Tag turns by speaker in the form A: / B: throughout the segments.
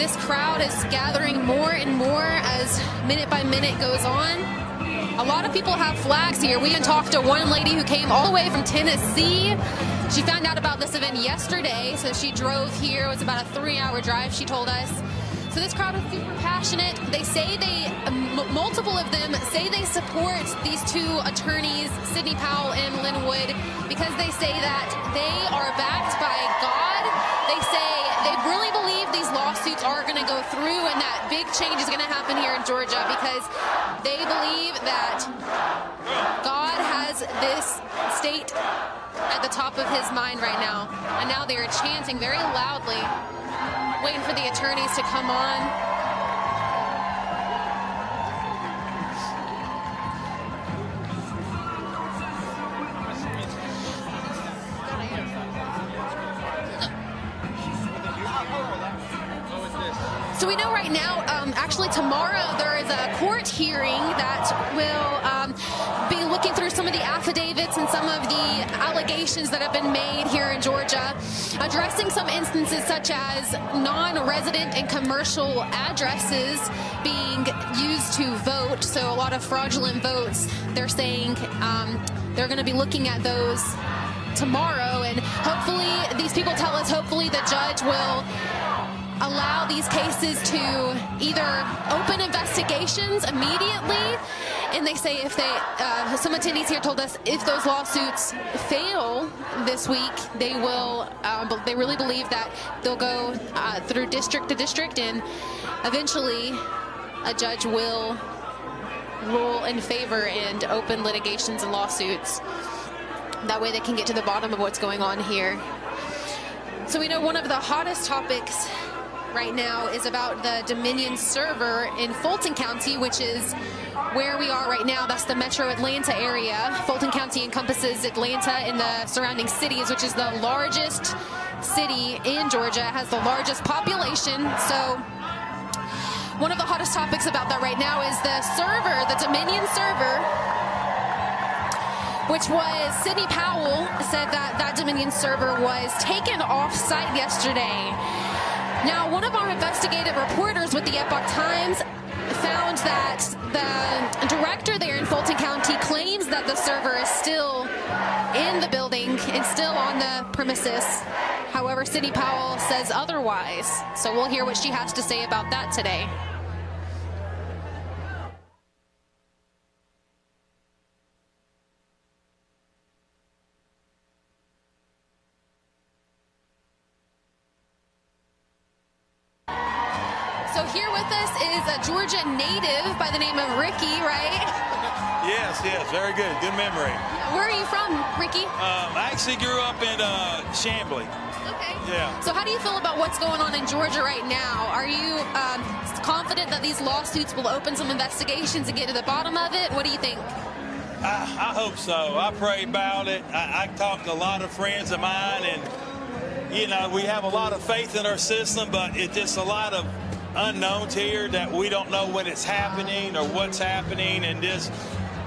A: this crowd is gathering more and more as minute by minute goes on. A lot of people have flags here. We even talked to one lady who came all the way from Tennessee. She found out about this event yesterday, so she drove here. It was about a three hour drive, she told us. So this crowd is super passionate. They say they, multiple of them say they support these two attorneys, Sidney Powell and Lin Wood, because they say that they are backed by God. They say they really believe these lawsuits are going to go through and that big change is going to happen here in Georgia because they believe that God has this state at the top of his mind right now. And now they are chanting very loudly waiting for the attorneys to come on. That have been made here in Georgia, addressing some instances such as non-resident and commercial addresses being used to vote. So a lot of fraudulent votes. They're saying um, they're going to be looking at those tomorrow, and hopefully these people tell us hopefully the judge will allow these cases to either open investigations immediately and they say if they uh, some attendees here told us if those lawsuits fail this week they will uh, they really believe that they'll go uh, through district to district and eventually a judge will rule in favor and open litigations and lawsuits. That way they can get to the bottom of what's going on here. So we know one of the hottest topics right now is about the Dominion server in Fulton County, which is where we are right now. That's the metro Atlanta area. Fulton County encompasses Atlanta and the surrounding cities, which is the largest city in Georgia, has the largest population. So one of the hottest topics about that right now is the server, the Dominion server, which was Sidney Powell said that that Dominion server was taken off site yesterday. Now, one of our investigative reporters with the Epoch Times found that the director there in Fulton County claims that the server is still in the building and still on the premises. However, Sidney Powell says otherwise. So we'll hear what she has to say about that today. A Georgia native by the name of Ricky, right?
B: Yes, yes, very good. Good memory.
A: Where are you from, Ricky?
B: Um, I actually grew up in uh, Chamblee.
A: Okay.
B: Yeah.
A: So how do you feel about what's going on in Georgia right now? Are you um, confident that these lawsuits will open some investigations and get to the bottom of it? What do you think?
B: I, I hope so. I pray about it. I, I talked to a lot of friends of mine, and you know, we have a lot of faith in our system, but it's just a lot of unknowns here that we don't know when it's happening or what's happening, and just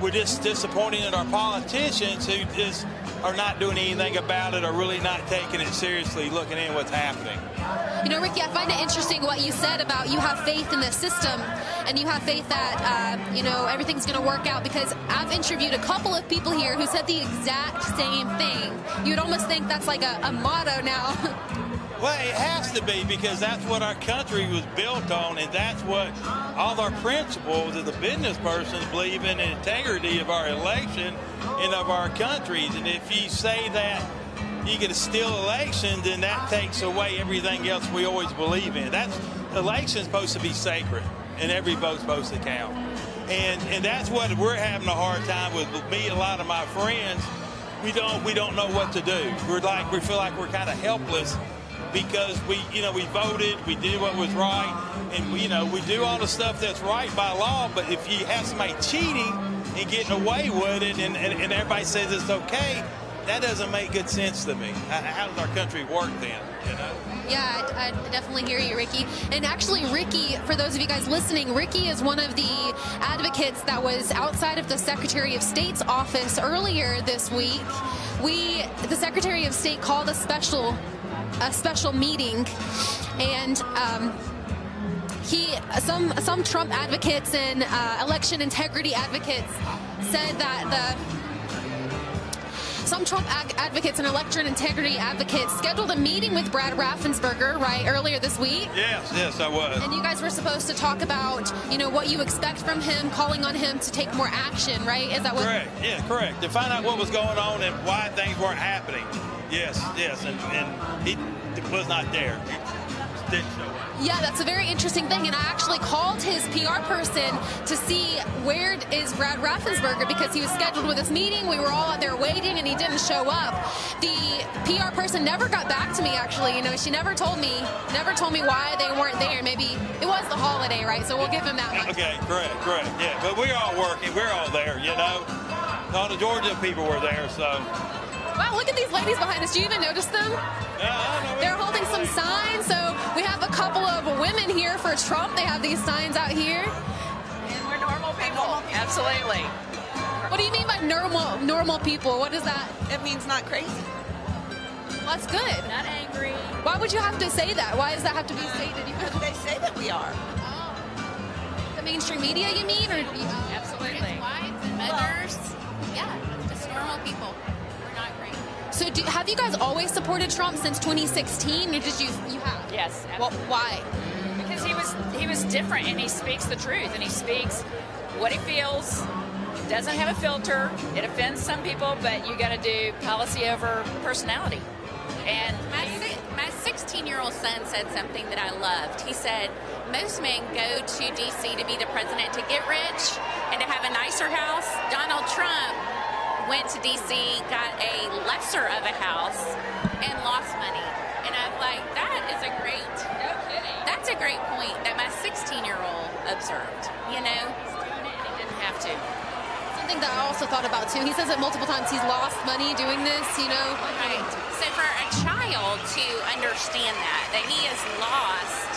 B: we're just disappointed in our politicians who just are not doing anything about it or really not taking it seriously, looking in what's happening.
A: You know, Ricky, I find it interesting what you said about you have faith in the system and you have faith that, uh, you know, everything's going to work out because I've interviewed a couple of people here who said the exact same thing. You'd almost think that's like a, a motto now.
B: Well, it has to be because that's what our country was built on, and that's what all our principles as a business person believe in the integrity of our election and of our countries. And if you say that you get to steal elections, then that takes away everything else we always believe in. That's election's supposed to be sacred, and every vote's supposed to count. And and that's what we're having a hard time with. With me, and a lot of my friends, we don't we don't know what to do. We're like we feel like we're kind of helpless because we, you know, we voted, we did what was right, and we, you know, we do all the stuff that's right by law. But if you have somebody cheating and getting away with it, and, and, and everybody says it's okay, that doesn't make good sense to me. How, how does our country work then? You know.
A: Yeah, I, I, definitely hear you, Ricky. And actually, Ricky, for those of you guys listening, Ricky is one of the advocates that was outside of the Secretary of State's office earlier this week. We, the Secretary of State, called a special a special meeting and um, he some some Trump advocates and uh, election integrity advocates said that the some Trump ag- advocates and election integrity advocates scheduled a meeting with Brad Raffensperger right earlier this week.
B: Yes, yes, I was.
A: And you guys were supposed to talk about, you know, what you expect from him, calling on him to take more action, right? Is that what?
B: Correct. Yeah, correct. To find out what was going on and why things weren't happening. Yes, yes, and, and he was not there. He didn't show up.
A: Yeah, that's a very interesting thing. And I actually called his PR person to see where is Brad Raffensperger because he was scheduled with this meeting. We were all out there waiting and he didn't show up. The PR person never got back to me actually. You know, she never told me, never told me why they weren't there. Maybe it was the holiday, right? So we'll give him that much.
B: Okay, correct, correct. Yeah, but we're all working. We're all there, you know. All the Georgia people were there, so.
A: Wow, look at these ladies behind us. Do you even notice them?
B: Yeah,
A: They're holding some signs. So we have a couple of women here for Trump. They have these signs out here.
C: And we're normal people. Absolutely.
A: What do you mean by normal normal people? What is that?
C: It means not crazy.
A: Well, that's good.
C: Not angry.
A: Why would you have to say that? Why does that have to be stated? You
C: Because they say that we are. Oh.
A: the mainstream media, you mean, or
C: Absolutely.
D: wives and mothers. Yeah, just normal people. We're not crazy.
A: so? Do, have you guys always supported Trump since 2016, or did you you have?
E: Yes,
A: Well, why?
E: because he was he was different and he speaks the truth and he speaks what he feels. Doesn't have a filter. It offends some people, but you got to do policy over personality. And
D: My, si- my 16 year old son said something that I loved. He said, Most men go to D.C. to be the president to get rich and to have a nicer house. Donald Trump went to D.C., got a lesser of a house, and lost money. And I'm like, That is a great,
E: no kidding.
D: that's a great point that my 16 year old observed, you know?
E: And he didn't have to.
A: Something that I also thought about too. He says it multiple times. He's lost money doing this. You know.
D: Right. So for a child to understand that, that he is lost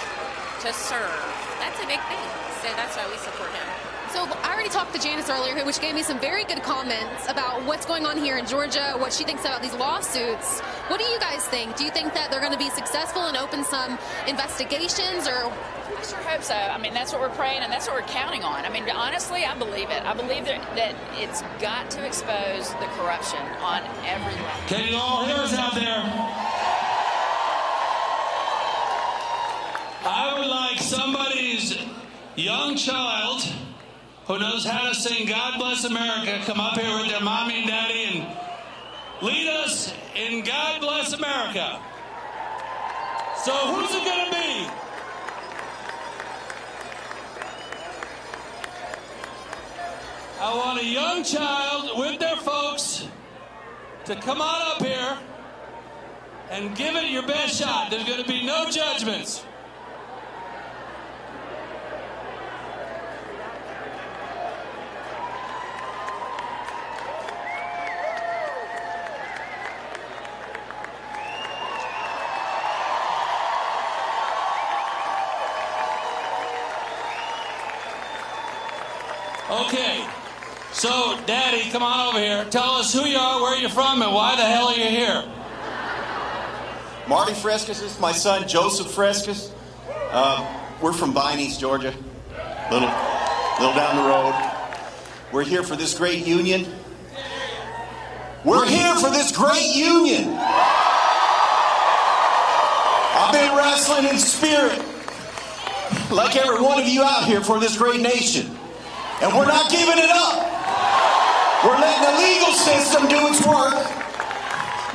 D: to serve, that's a big thing. So that's why we support him.
A: So I already talked to Janice earlier, which gave me some very good comments about what's going on here in Georgia, what she thinks about these lawsuits. What do you guys think? Do you think that they're going to be successful and open some investigations, or
E: I sure hope so. I mean, that's what we're praying and that's what we're counting on. I mean, honestly, I believe it. I believe that, that it's got to expose the corruption on every level.
F: Can you all hear us out there? I would like somebody's young child who knows how to sing God Bless America come up here with their mommy and daddy and lead us in God Bless America. So who's it going to be? I want a young child with their folks to come on up here and give it your best shot. There's going to be no judgments. Daddy, come on over here. Tell us who you are, where you're from, and why the hell are you here?
G: Marty Frescas is my son, Joseph Frescas. Uh, we're from Vine, East Georgia, little, little down the road. We're here for this great union. We're here for this great union. I've been wrestling in spirit, like every one of you out here, for this great nation. And we're not giving it up. We're letting the legal system do its work.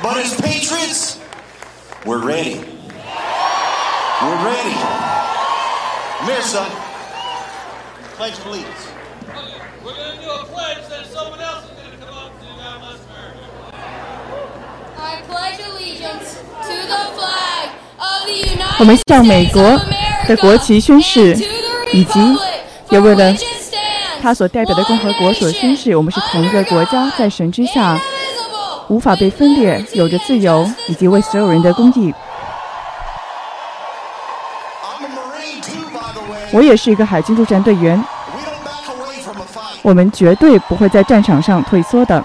G: But as patriots, we're ready. We're ready. Mirza, pledge allegiance.
F: We're going to do a pledge that someone else is going to come up and do that unless
H: I pledge allegiance to the flag of the United States of America and to the republic
I: 他所代表的共和国所宣誓，我们是同一个国家，在神之下，无法被分裂，有着自由以及为所有人的公
G: 益。
I: 我也是一个海军陆战队员，我们绝对不会在战场上退缩的。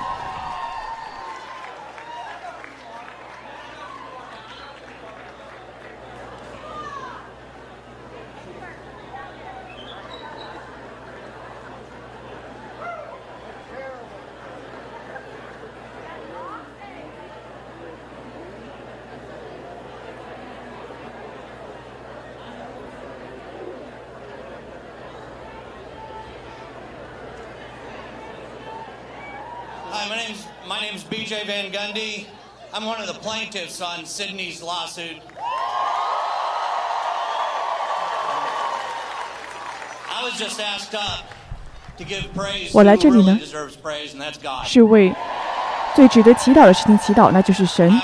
J: Sydney's lawsuit. I was just asked up to give praise
I: 我来这里呢.是为最值得祈祷的事情祈祷，那就是神。
J: Uh.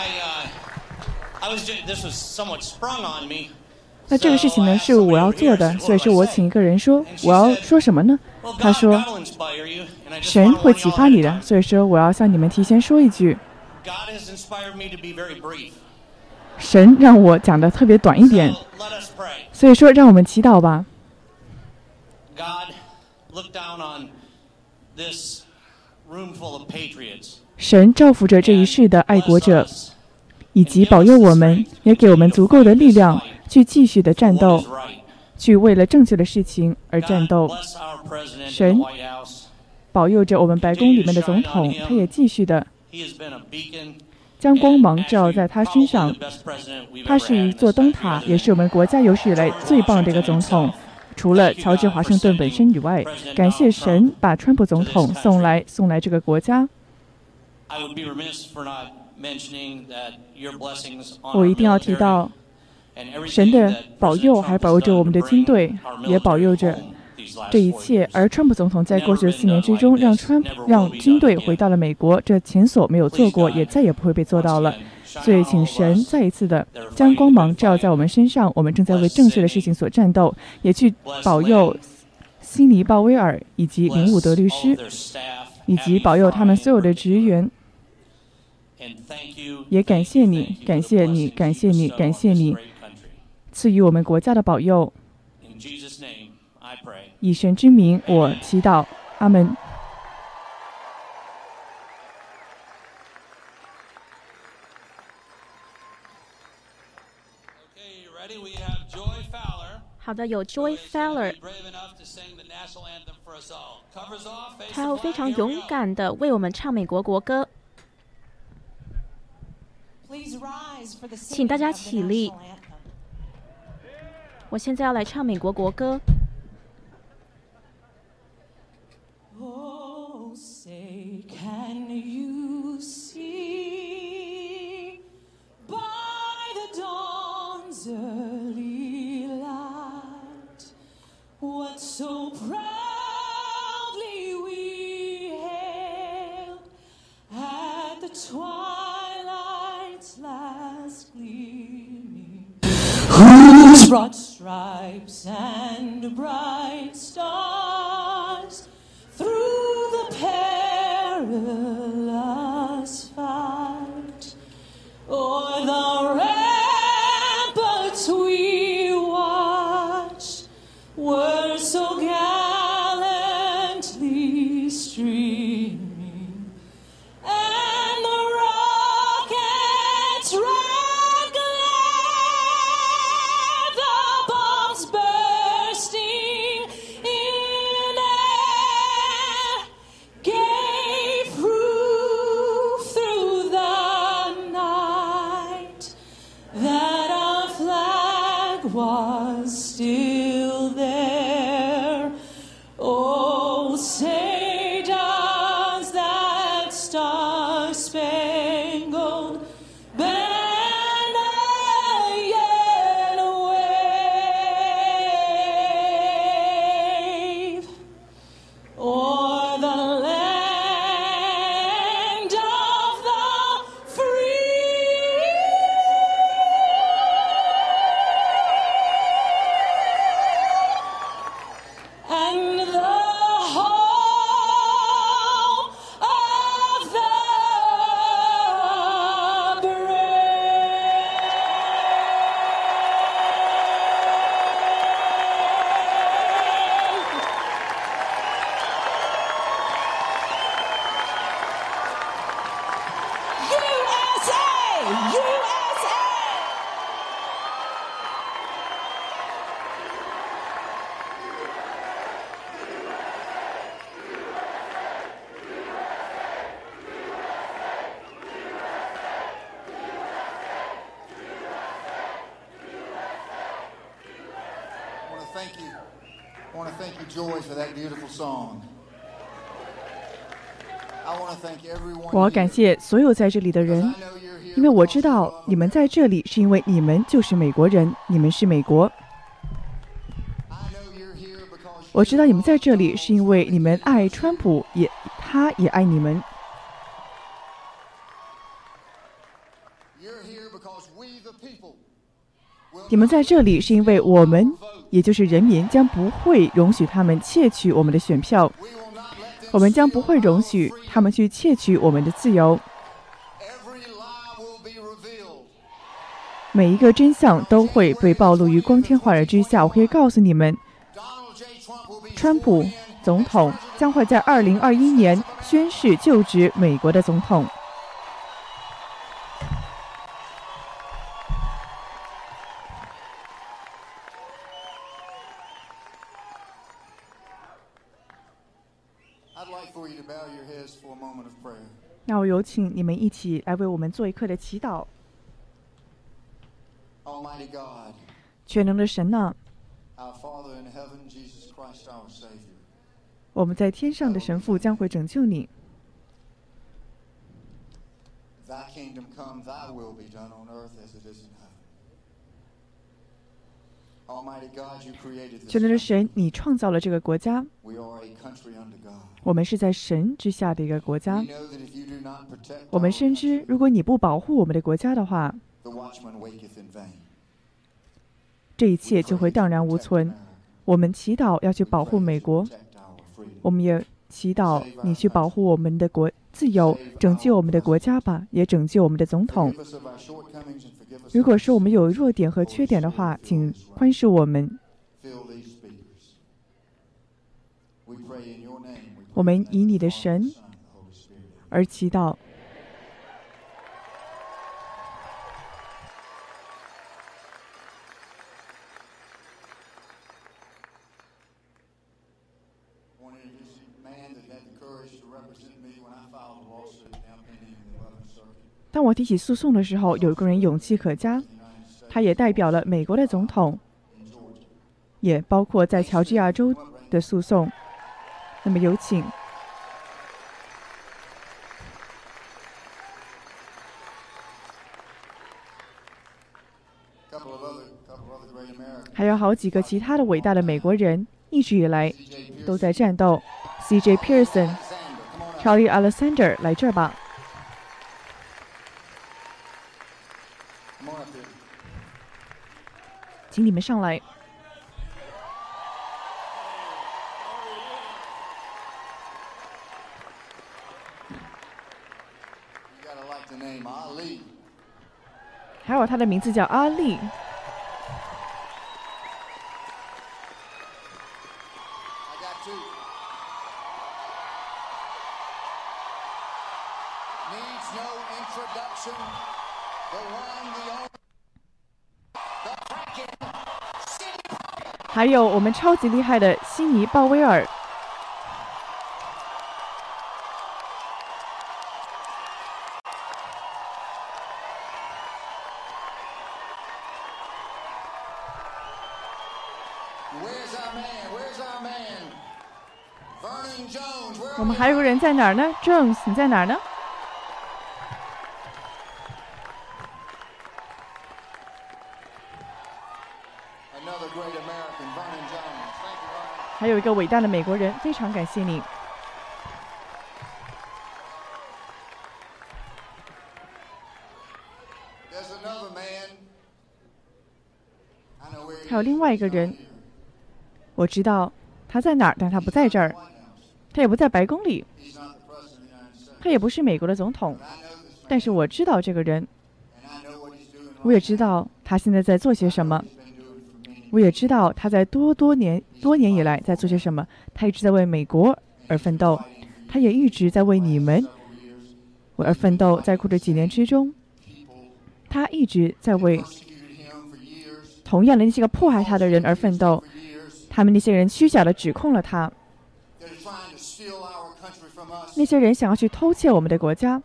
I: 那这个事情呢是我要做的，所以说我请一个人说我要说什么呢？他说神会启发你的所以说我要向你们提前说一句
J: ，God has inspired me to be very brief.
I: 神让我讲的特别短一点.所以说让我们祈祷吧。
J: God, look down on this room full of patriots.
I: 神照拂着这一世的爱国者，以及保佑我们，也给我们足够的力量去继续的战斗，去为了正确的事情而战斗。神.保佑着我们白宫里面的总统，他也继续的将光芒照在他身上。他是一座灯塔也是我们国家有史以来最棒的一个总统。除了乔治华盛顿本身以外感谢神把川普总统送来送来这个国家。我一定要提到神的保佑还保佑着我们的军队也保佑着这一切。而川普总统在过去的四年之中，让川让军队回到了美国，这前所没有做过，也再也不会被做到了。所以，请神再一次的将光芒照在我们身上，我们正在为正确的事情所战斗，也去保佑悉尼鲍威尔以及林伍德律师，以及保佑他们所有的职员。也感谢你，感谢你，感谢你，感谢你，赐予我们国家的保佑。以神之名，我祈祷。阿门。
K: 好的，有 Joy
F: Fowler。
K: 他要非常勇敢的为我们唱美国国歌。请大家起立。我现在要来唱美国国歌。
L: Early light what so proudly we hailed at the twilight's last gleaming? Whose broad stripes and bright
I: 我感谢所有在这里的人，因为我知道你们在这里是因为你们就是美国人，你们是美国。我知道你们在这里是因为你们爱川普，也他也爱你们。你们在这里是因为我们，也就是人民，将不会容许他们窃取我们的选票。我们将不会容许他们去窃取我们的自由。每一个真相都会被暴露于光天化日之下。我可以告诉你们，川普总统将会在二零二一年宣誓就职美国的总统。那我有请你们一起来为我们做一刻的祈祷。全能的神呐，我们在天上的神父将会拯救你。全能的神，你创造了这个国家。我们是在神之下的一个国家。我们深知，如果你不保护我们的国家的话，这一切就会荡然无存。我们祈祷要去保护美国，我们也祈祷你去保护我们的国自由，拯救我们的国家吧，也拯救我们的总统。如果说我们有弱点和缺点的话，请宽恕我们。我们以你的神而祈祷。当我提起诉讼的时候，有一个人勇气可嘉，他也代表了美国的总统，也包括在乔治亚州的诉讼。那么有请，还有好几个其他的伟大的美国人，一直以来都在战斗。C.J. Pearson、Charlie Alexander，来这儿吧，请你们上来。还有他的名字叫阿力。还有我们超级厉害的悉尼·鲍威尔。人在哪儿呢？Jones，你在哪儿呢？还有一个伟大的美国人，非常感谢你。还有另外一个人，我知道他在哪儿，但他不在这儿。他也不在白宫里，他也不是美国的总统，但是我知道这个人，我也知道他现在在做些什么，我也知道他在多多年多年以来在做些什么。他一直在为美国而奋斗，他也一直在为你们而奋斗。在过这几年之中，他一直在为同样的那些个迫害他的人而奋斗。他们那些人虚假的指控了他。那些人想要去偷窃我们的国家，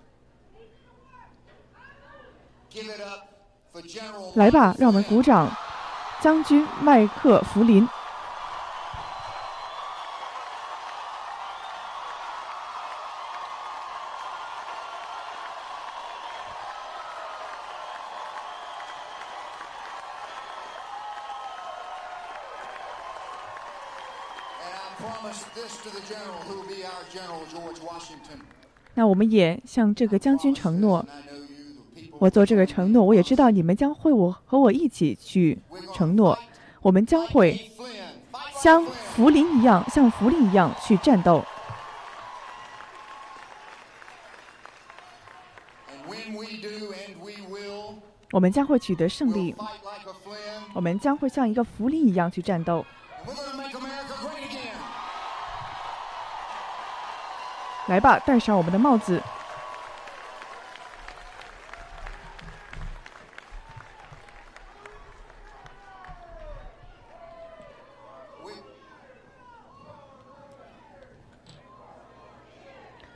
I: 来吧，让我们鼓掌，将军麦克弗林。那我们也向这个将军承诺，我做这个承诺，我也知道你们将会我和我一起去承诺，我们将会像福林一样，像福林一样去战斗。我们将会取得胜利，我们将会像一个福林一样去战斗。来吧戴上我们的帽子。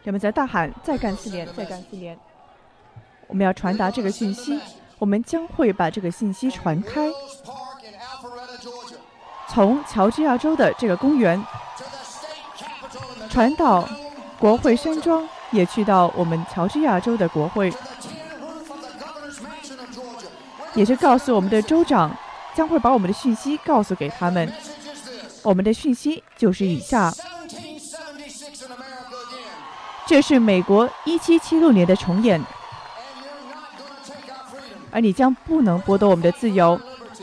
I: 人们在大喊再干四年再干四年。我们要传达这个信息我们将会把这个信息传开。从乔治亚州的这个公园传到国会山庄也去到我们乔治亚州的国会。也是告诉我们的州长将会把我们的讯息告诉给他们。我们的讯息就是以下。这是美国一七七六年的重演。而你将不能剥夺我们的自由。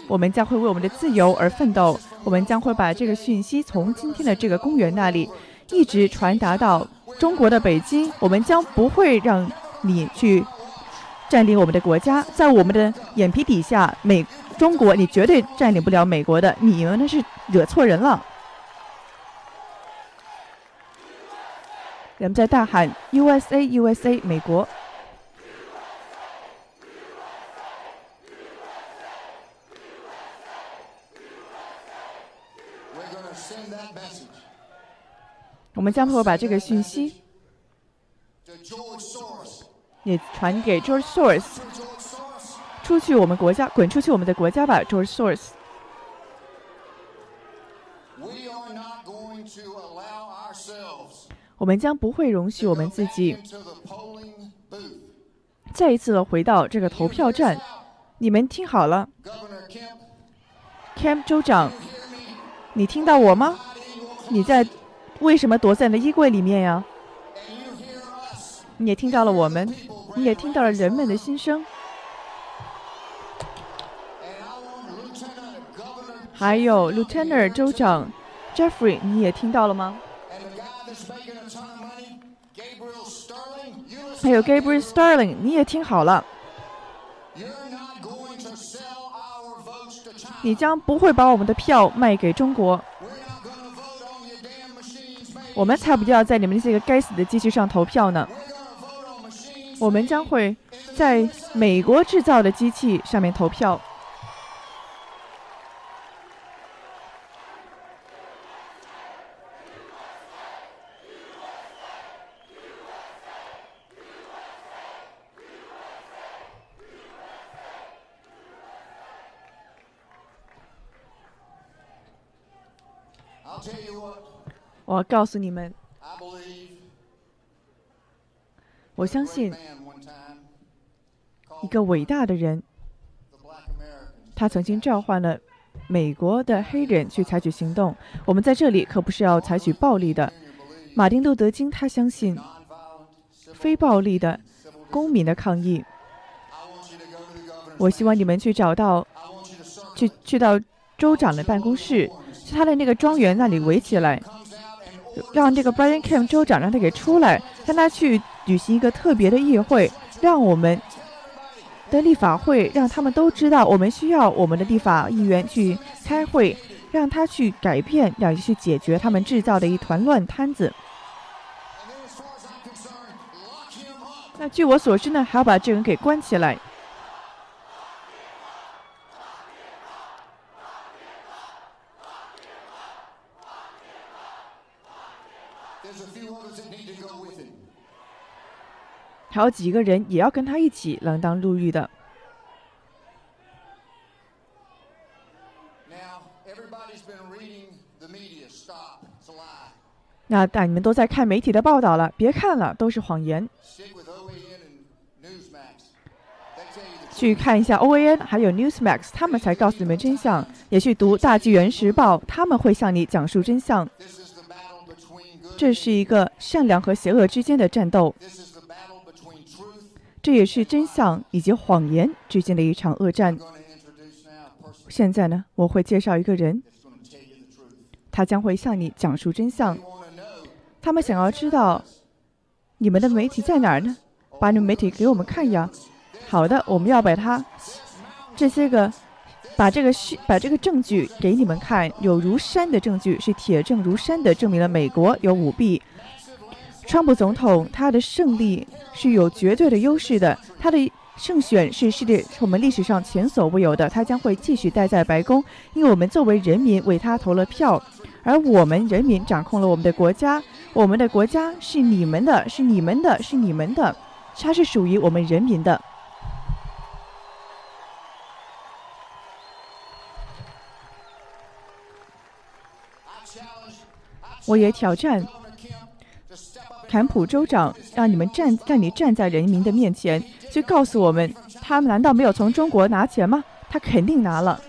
I: 我们将会为我们的自由而奋斗。我们将会把这个讯息从今天的这个公园那里一直传达到中国的北京。我们将不会让你去占领我们的国家，在我们的眼皮底下，美中国你绝对占领不了美国的。你们那是惹错人了。人们在大喊 “USA USA 美国”。我们将会把这个讯息也传给 George Soros，出去我们国家，滚出去我们的国家吧，George Soros。我们将不会容许我们自己再一次的回到这个投票站。你们听好了，Camp 州长，你听到我吗？你在为什么躲在那衣柜里面呀？你也听到了我们，你也听到了人们的心声。还有 Lieutenant 州长 Jeffrey，你也听到了吗？还有 Gabriel Sterling，你也听好了。你将不会把我们的票卖给中国。我们才不要在你们这个该死的机器上投票呢。我们将会在美国制造的机器上面投票。我要告诉你们，我相信一个伟大的人，他曾经召唤了美国的黑人去采取行动。我们在这里可不是要采取暴力的。马丁·路德·金他相信非暴力的公民的抗议。我希望你们去找到，去去到州长的办公室，去他的那个庄园那里围起来。让这个 Brian Kemp 州长让他给出来，让他去举行一个特别的议会，让我们的立法会让他们都知道，我们需要我们的立法议员去开会，让他去改变，要去解决他们制造的一团乱摊子。那据我所知呢，还要把这人给关起来。还有几个人也要跟他一起锒铛入狱的。那但你们都在看媒体的报道了，别看了，都是谎言。去看一下 OAN 还有 Newsmax，他们才告诉你们真相。也去读大纪元时报，他们会向你讲述真相。这是一个善良和邪恶之间的战斗。这也是真相以及谎言之间的一场恶战。现在呢，我会介绍一个人，他将会向你讲述真相。他们想要知道你们的媒体在哪儿呢？把你们媒体给我们看呀。好的，我们要把它这些个。把这个是把这个证据给你们看，有如山的证据，是铁证如山的，证明了美国有舞弊。川普总统他的胜利是有绝对的优势的，他的胜选是世界我们历史上前所未有的。他将会继续待在白宫，因为我们作为人民为他投了票，而我们人民掌控了我们的国家，我们的国家是你们的，是你们的，是你们的，它是属于我们人民的。我也挑战坎普州长，让你们站，让你站在人民的面前，去告诉我们，他们难道没有从中国拿钱吗？他肯定拿了。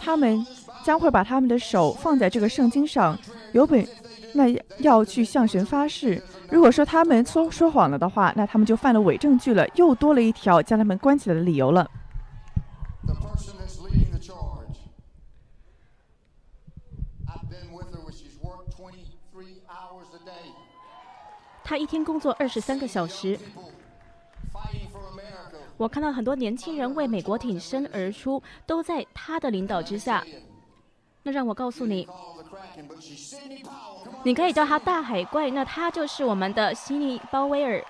I: 他们将会把他们的手放在这个圣经上，有本，那要去向神发誓。如果说他们说说谎了的话，那他们就犯了伪证据了，又多了一条将他们关起来的理由了。
K: 他一天工作二十三个小时。我看到很多年轻人为美国挺身而出，都在他的领导之下。那让我告诉你，你可以叫他大海怪，那他就是我们的悉尼鲍威尔。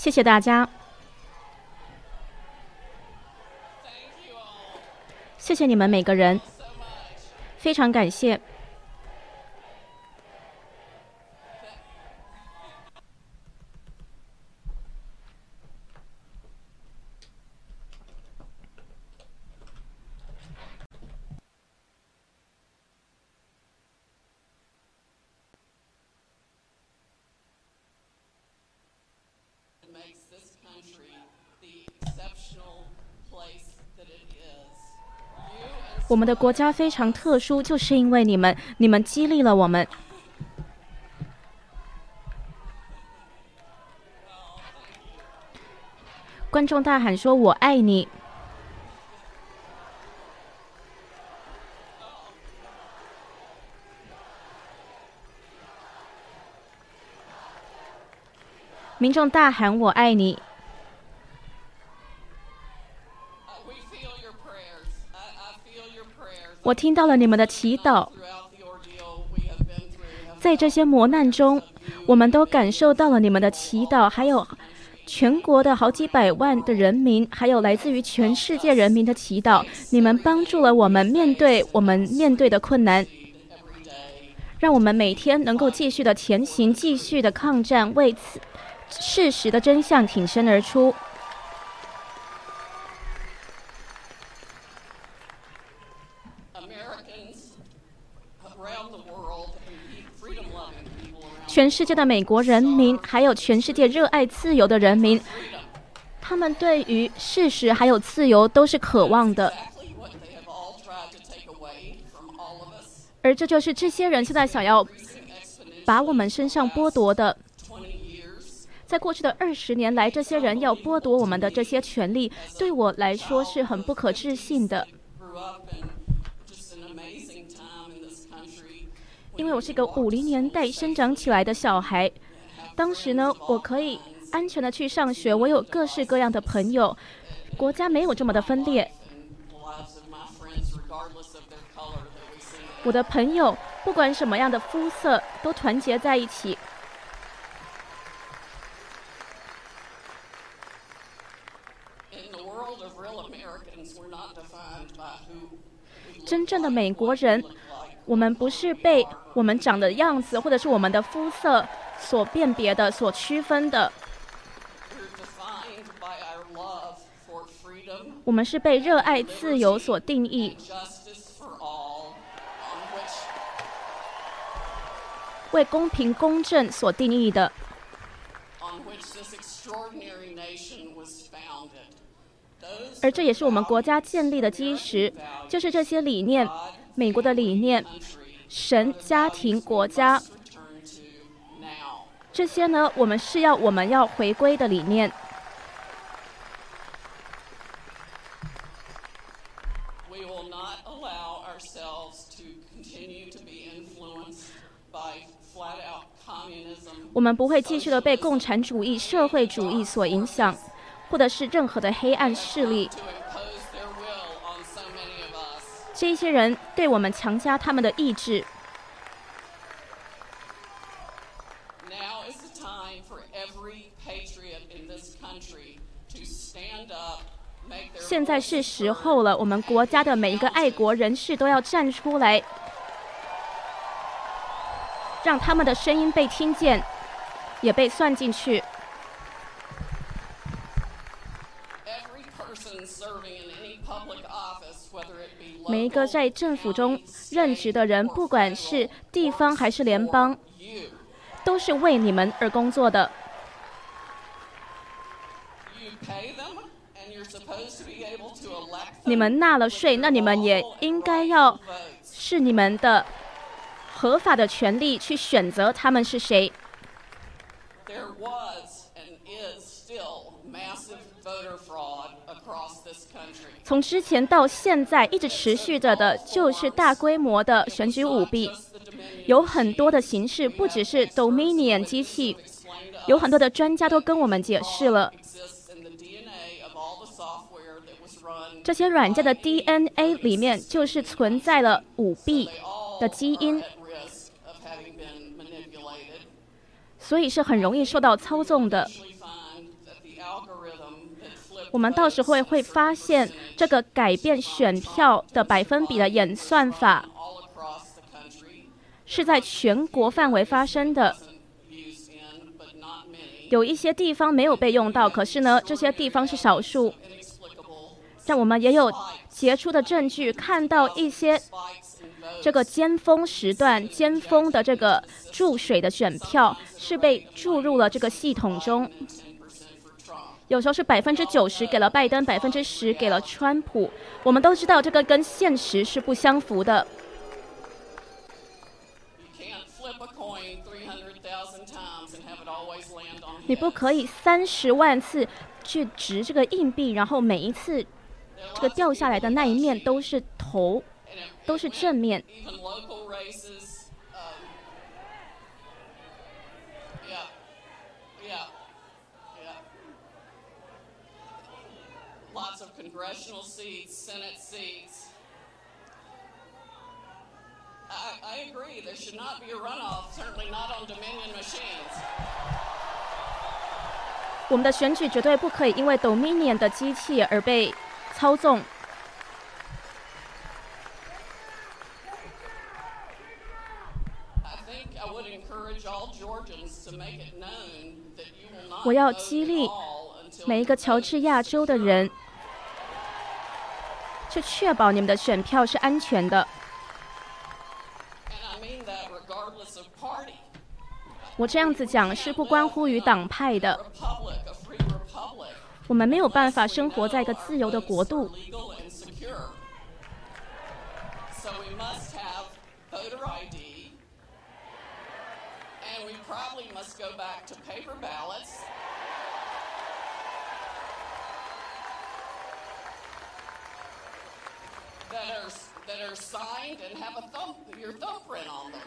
K: 谢谢大家，谢谢你们每个人，非常感谢。我们的国家非常特殊，就是因为你们，你们激励了我们。观众大喊说：“我爱你！”民众大喊：“我爱你！”我听到了你们的祈祷，在这些磨难中，我们都感受到了你们的祈祷，还有全国的好几百万的人民，还有来自于全世界人民的祈祷。你们帮助了我们面对我们面对的困难，让我们每天能够继续的前行，继续的抗战，为此事实的真相挺身而出。全世界的美国人民，还有全世界热爱自由的人民，他们对于事实还有自由都是渴望的。而这就是这些人现在想要把我们身上剥夺的。在过去的二十年来，这些人要剥夺我们的这些权利，对我来说是很不可置信的。因为我是一个五零年代生长起来的小孩，当时呢，我可以安全的去上学，我有各式各样的朋友，国家没有这么的分裂。我的朋友不管什么样的肤色，都团结在一起。
M: 真正的美国人，我们不是被我们长的样子或者是我们的肤色所辨别的、所区分的。我们是被热爱自由所定义，为公平公正所定义的。而这也是我们国家建立的基石，就是这些理念，美国的理念，神、家庭、国家，这些呢，我们是要我们要回归的理念。我们不会继续的被共产主义、社会主义所影响，或者是任何的黑暗势力。这些人对我们强加他们的意志。现在是时候了，我们国家的每一个爱国人士都要站出来，让他们的声音被听见。也被算进去。每一个在政府中任职的人，不管是地方还是联邦，都是为你们而工作的。你们纳了税，那你们也应该要是你们的合法的权利去选择他们是谁。从之前到现在，一直持续着的就是大规模的选举舞弊，有很多的形式，不只是 Dominion 机器，有很多的专家都跟我们解释了，这些软件的 DNA 里面就是存在了舞弊的基因，所以是很容易受到操纵的。我们到时会会发现，这个改变选票的百分比的演算法，是在全国范围发生的。有一些地方没有被用到，可是呢，这些地方是少数。但我们也有杰出的证据，看到一些这个尖峰时段、尖峰的这个注水的选票是被注入了这个系统中。有时候是百分之九十给了拜登，百分之十给了川普。我们都知道这个跟现实是不相符的。你不可以三十万次去值这个硬币，然后每一次这个掉下来的那一面都是头，都是正面。Congressional seats, Senate seats. I, I agree, there should not be a runoff, certainly not on Dominion machines. 我们的选举绝对不可以因为 Dominion 的机器而被操纵。我要激励每一个乔治亚州的人。去确保你们的选票是安全的。我这样子讲是不关乎于党派的。我们没有办法生活在一个自由的国度。that are that are signed and have a thumb your thumbprint on them.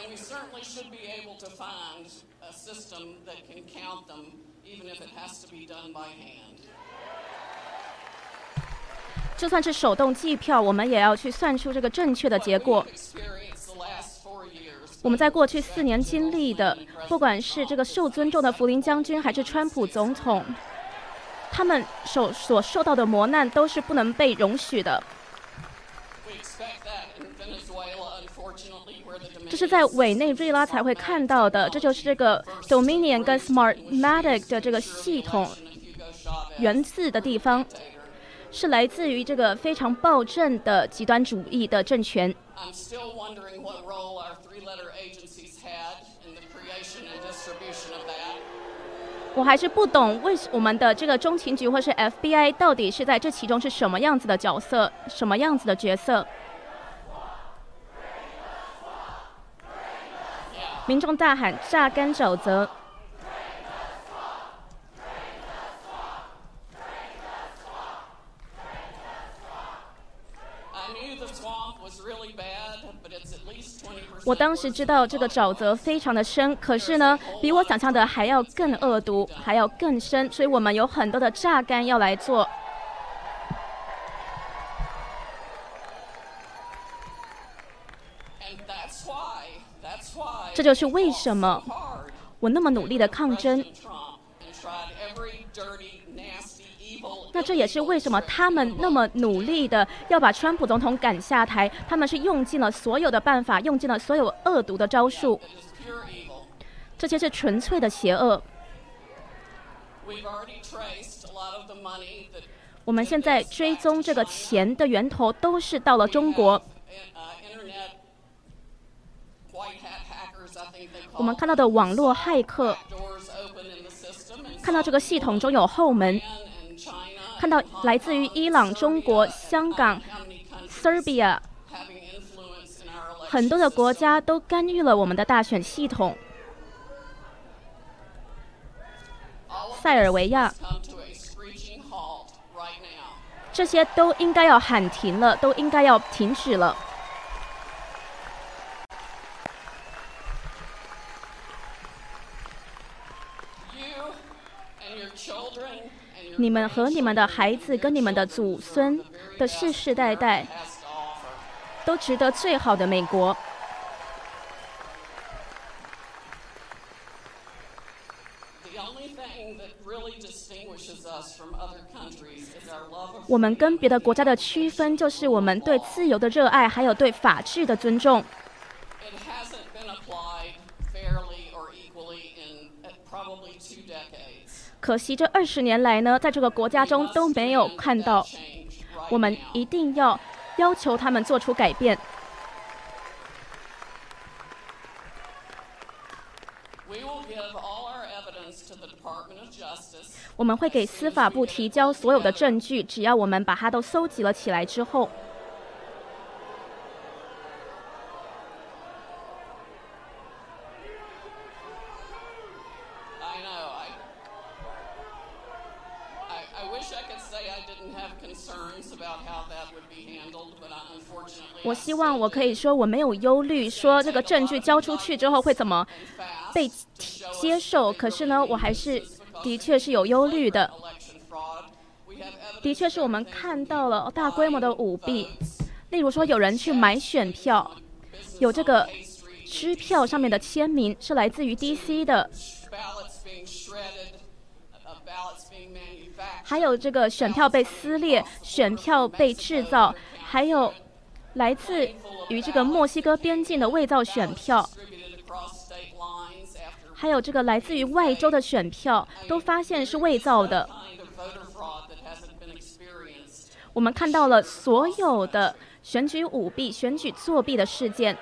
M: And we certainly should be able to find a system that can count them, even if it has to be done by hand. 就算是手动计票，我们也要去算出这个正确的结果。 我们在过去四年经历的，不管是这个受尊重的福林将军，还是川普总统，他们所所受到的磨难都是不能被容许的。这是在委内瑞拉才会看到的，这就是这个 Dominion 跟 Smartmatic 的这个系统源自的地方，是来自于这个非常暴政的极端主义的政权。我还是不懂，为我们的这个中情局或是 FBI 到底是在这其中是什么样子的角色，什么样子的角色？民众大喊“榨干沼泽”。我当时知道这个沼泽非常的深，可是呢，比我想象的还要更恶毒，还要更深，所以我们有很多的榨干要来做。这就是为什么我那么努力的抗争。那这也是为什么他们那么努力的要把川普总统赶下台。他们是用尽了所有的办法，用尽了所有恶毒的招数。这些是纯粹的邪恶。我们现在追踪这个钱的源头，都是到了中国。我们看到的网络骇客，看到这个系统中有后门，看到来自于伊朗、中国、香港、Serbia 很多的国家都干预了我们的大选系统。塞尔维亚，这些都应该要喊停了，都应该要停止了。你们和你们的孩子，跟你们的祖孙的世世代代，都值得最好的美国。我们跟别的国家的区分，就是我们对自由的热爱，还有对法治的尊重。可惜这二十年来呢，在这个国家中都没有看到。我们一定要要求他们做出改变。我们会给司法部提交所有的证据，只要我们把它都搜集了起来之后。我希望我可以说我没有忧虑，说这个证据交出去之后会怎么被接受。可是呢，我还是的确是有忧虑的。的确是我们看到了大规模的舞弊，例如说有人去买选票，有这个支票上面的签名是来自于 DC 的，还有这个选票被撕裂，选票被制造，还有。来自于这个墨西哥边境的伪造选票，还有这个来自于外州的选票，都发现是伪造的。我们看到了所有的选举舞弊、选举作弊的事件。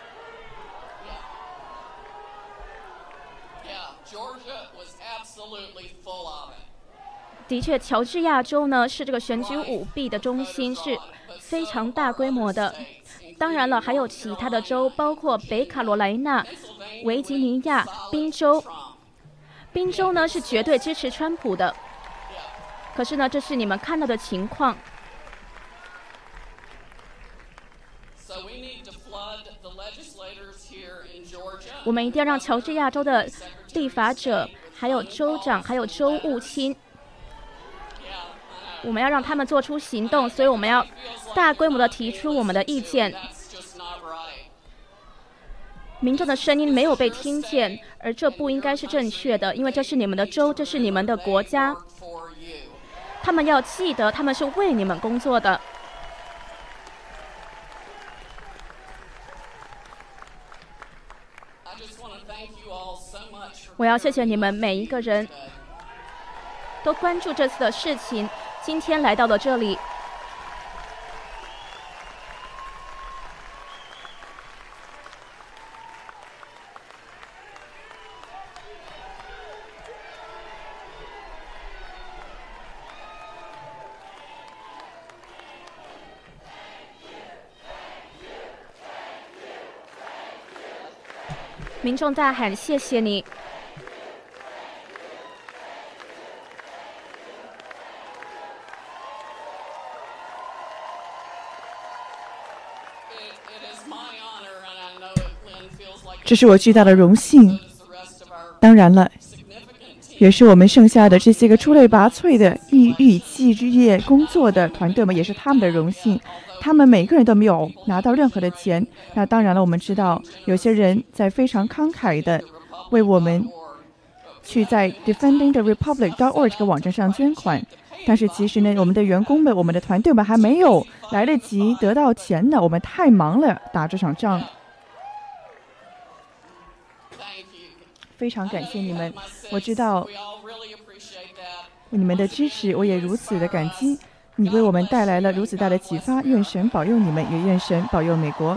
M: 的确，乔治亚州呢是这个选举舞弊的中心，是非常大规模的。当然了，还有其他的州，包括北卡罗来纳、维吉尼亚、宾州。宾州呢是绝对支持川普的。可是呢，这是你们看到的情况。我们一定要让乔治亚州的立法者、还有州长、还有州务卿。我们要让他们做出行动，所以我们要大规模的提出我们的意见。
K: 民众的声音没有被听见，而这不应该是正确的，因为这是你们的州，这是你们的国家。他们要记得，他们是为你们工作的。我要谢谢你们每一个人，都关注这次的事情，今天来到了这里。民众大喊：“谢谢你！”
I: 这是我巨大的荣幸。当然了，也是我们剩下的这些个出类拔萃的异域系之业工作的团队们，也是他们的荣幸。他们每个人都没有拿到任何的钱。那当然了，我们知道有些人在非常慷慨的为我们去在 defendingtherepublic.org 这个网站上捐款。但是其实呢，我们的员工们、我们的团队们还没有来得及得到钱呢。我们太忙了，打这场仗。非常感谢你们，我知道你们的支持，我也如此的感激。你为我们带来了如此大的启发，愿神保佑你们，也愿神保佑美国。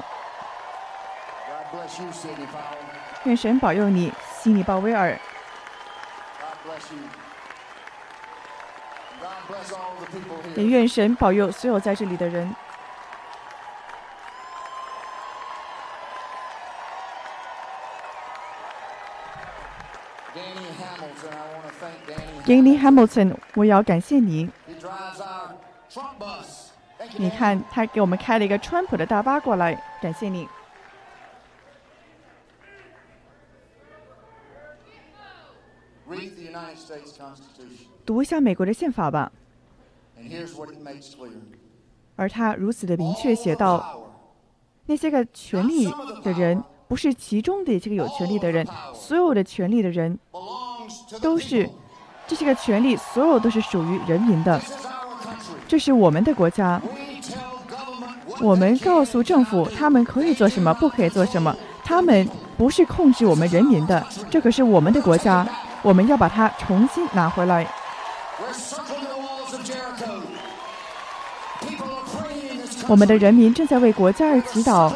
I: 愿神保佑你，悉尼鲍威尔。也愿神保佑所有在这里的人。Danny Hamilton，我要感谢你。你看，他给我们开了一个川普的大巴过来，感谢你。读一下美国的宪法吧。而他如此的明确写道：那些个权利的人，不是其中的这个有权利的人，所有的权利的人，都是这些个权利，所有都是属于人民的。这是我们的国家。我们告诉政府，他们可以做什么，不可以做什么。他们不是控制我们人民的，这可是我们的国家，我们要把它重新拿回来。我们的人民正在为国家而祈祷。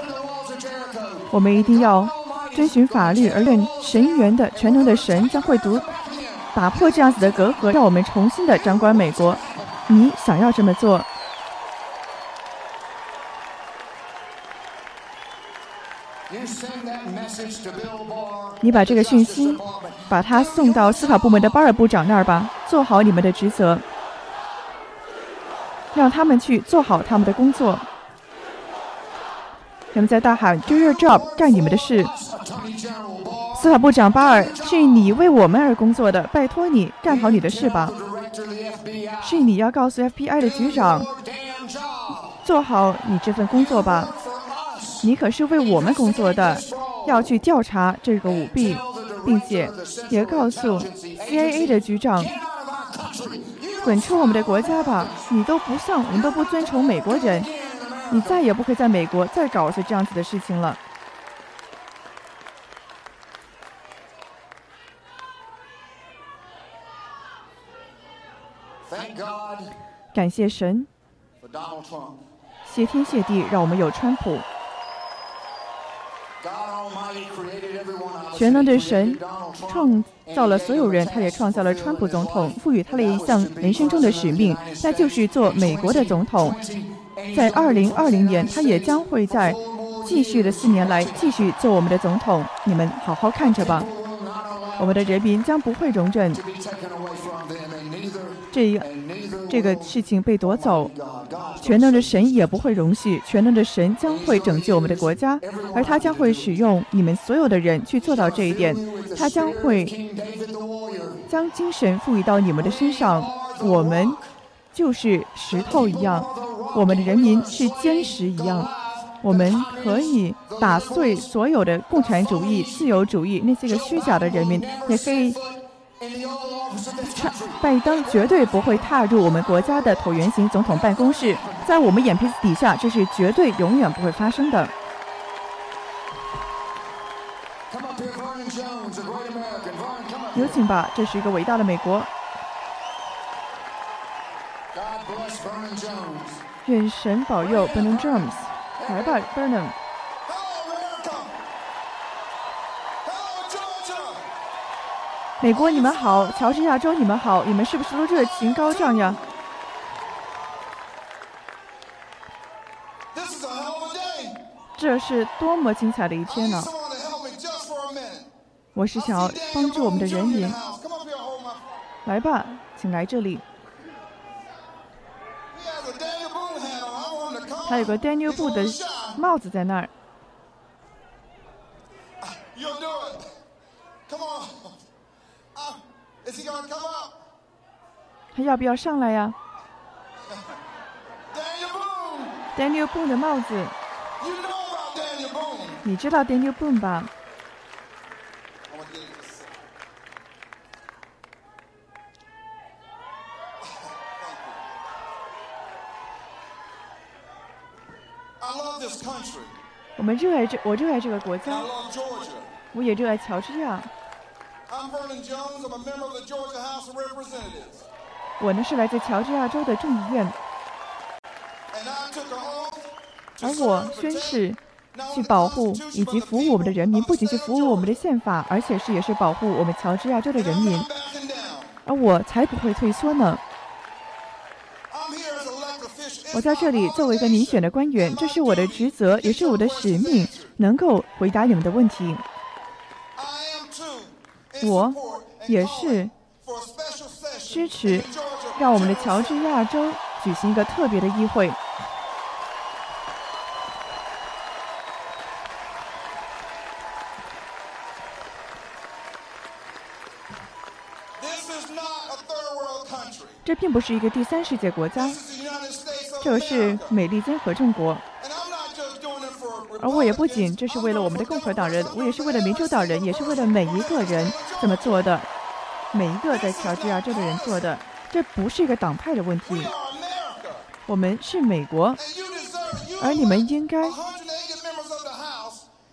I: 我们一定要遵循法律，而论神源的全能的神将会独打破这样子的隔阂，让我们重新的掌管美国。你想要这么做？你把这个讯息，把它送到司法部门的巴尔部长那儿吧，做好你们的职责，让他们去做好他们的工作。他们在大喊 “Do your job”，干你们的事。司法部长巴尔，是你为我们而工作的，拜托你干好你的事吧。是你要告诉 FBI 的局长，做好你这份工作吧。你可是为我们工作的，要去调查这个舞弊，并且也告诉 CIA 的局长，滚出我们的国家吧！你都不像，我们都不尊崇美国人，你再也不会在美国再搞些这样子的事情了。感谢神，谢天谢地，让我们有川普。全能的神创造了所有人，他也创造了川普总统，赋予他了一项人生中的使命，那就是做美国的总统。在二零二零年，他也将会在继续的四年来继续做我们的总统。你们好好看着吧，我们的人民将不会容忍这这个事情被夺走。全能的神也不会容许，全能的神将会拯救我们的国家，而他将会使用你们所有的人去做到这一点。他将会将精神赋予到你们的身上。我们就是石头一样，我们的人民是坚石一样。我们可以打碎所有的共产主义、自由主义那些个虚假的人民，也可以。拜登绝对不会踏入我们国家的椭圆形总统办公室，在我们眼皮子底下，这是绝对永远不会发生的。有请吧，这是一个伟大的美国。愿神保佑 Burnham Jones，来吧，Burnham。美国，你们好；乔治亚州，你们好。你们是不是都热情高涨呀？这是多么精彩的一天呢！我是想要帮助我们的人民。来吧，请来这里。还有个 Daniel 布的帽子在那儿。他要不要上来呀？Daniel Boone. 的帽子，你知道 Daniel Boone 吧？我们热爱这，我热爱这个国家，我也热爱乔治亚。我呢是来自乔治亚州的众议院，而我宣誓去保护以及服务我们的人民，不仅是服务我们的宪法，而且是也是保护我们乔治亚州的人民，而我才不会退缩呢。我在这里作为一个民选的官员，这是我的职责，也是我的使命，能够回答你们的问题。我也是支持让我们的乔治亚州举行一个特别的议会。这并不是一个第三世界国家，这是美利坚合众国。而我也不仅这是为了我们的共和党人，我也是为了民主党人，也是为了每一个人这么做的，每一个在乔治亚州的人做的。这不是一个党派的问题，我们是美国，而你们应该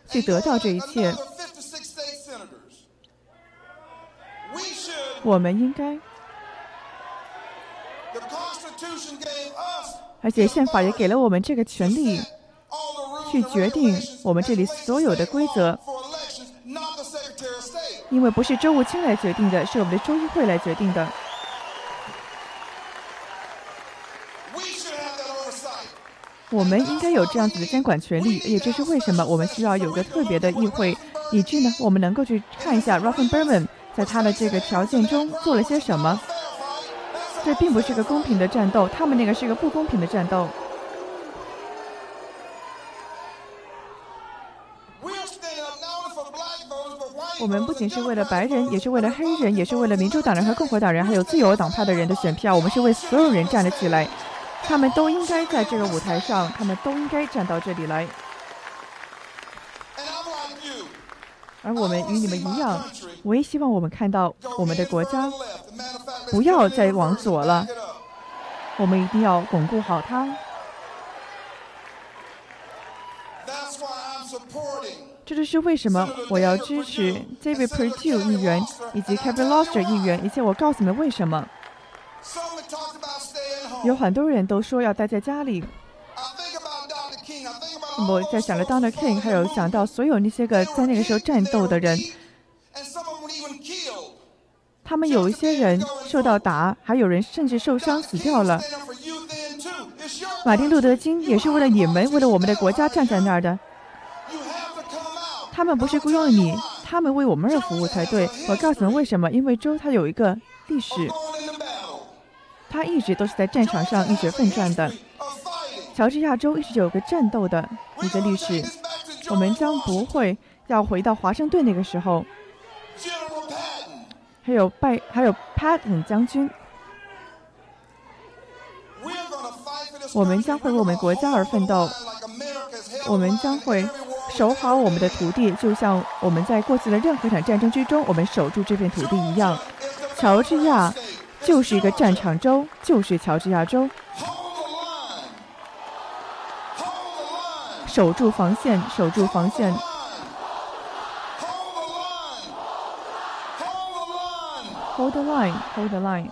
I: 去得到这一切。我们应该，而且宪法也给了我们这个权利。去决定我们这里所有的规则，因为不是州务卿来决定的，是我们的州议会来决定的。我们应该有这样子的监管权利，也这是为什么我们需要有个特别的议会，以致呢，我们能够去看一下 raffen berman 在他的这个条件中做了些什么。这并不是个公平的战斗，他们那个是个不公平的战斗。我们不仅是为了白人，也是为了黑人，也是为了民主党人和共和党人，还有自由党派的人的选票。我们是为所有人站了起来，他们都应该在这个舞台上，他们都应该站到这里来。而我们与你们一样，我也希望我们看到我们的国家不要再往左了，我们一定要巩固好它。这就是为什么我要支持 David Perdue 议员以及 Kevin Loster 议员，以及我告诉你们为什么。有很多人都说要待在家里。我在想着 Donald King，还有想到所有那些个在那个时候战斗的人，他们有一些人受到打，还有人甚至受伤死掉了。马丁路德金也是为了你们，为了我们的国家站在那儿的。他们不是雇佣你，他们为我们而服务才对。我告诉你们为什么？因为州它有一个历史，它一直都是在战场上一直奋战的。乔治亚州一直有个战斗的一个历史。我们将不会要回到华盛顿那个时候。还有拜，还有 Patton 将军。我们将会为我们国家而奋斗。我们将会守好我们的土地，就像我们在过去的任何一场战争之中，我们守住这片土地一样。乔治亚就是一个战场州，就是乔治亚州。守住防线，守住防线。Hold the line, hold the line.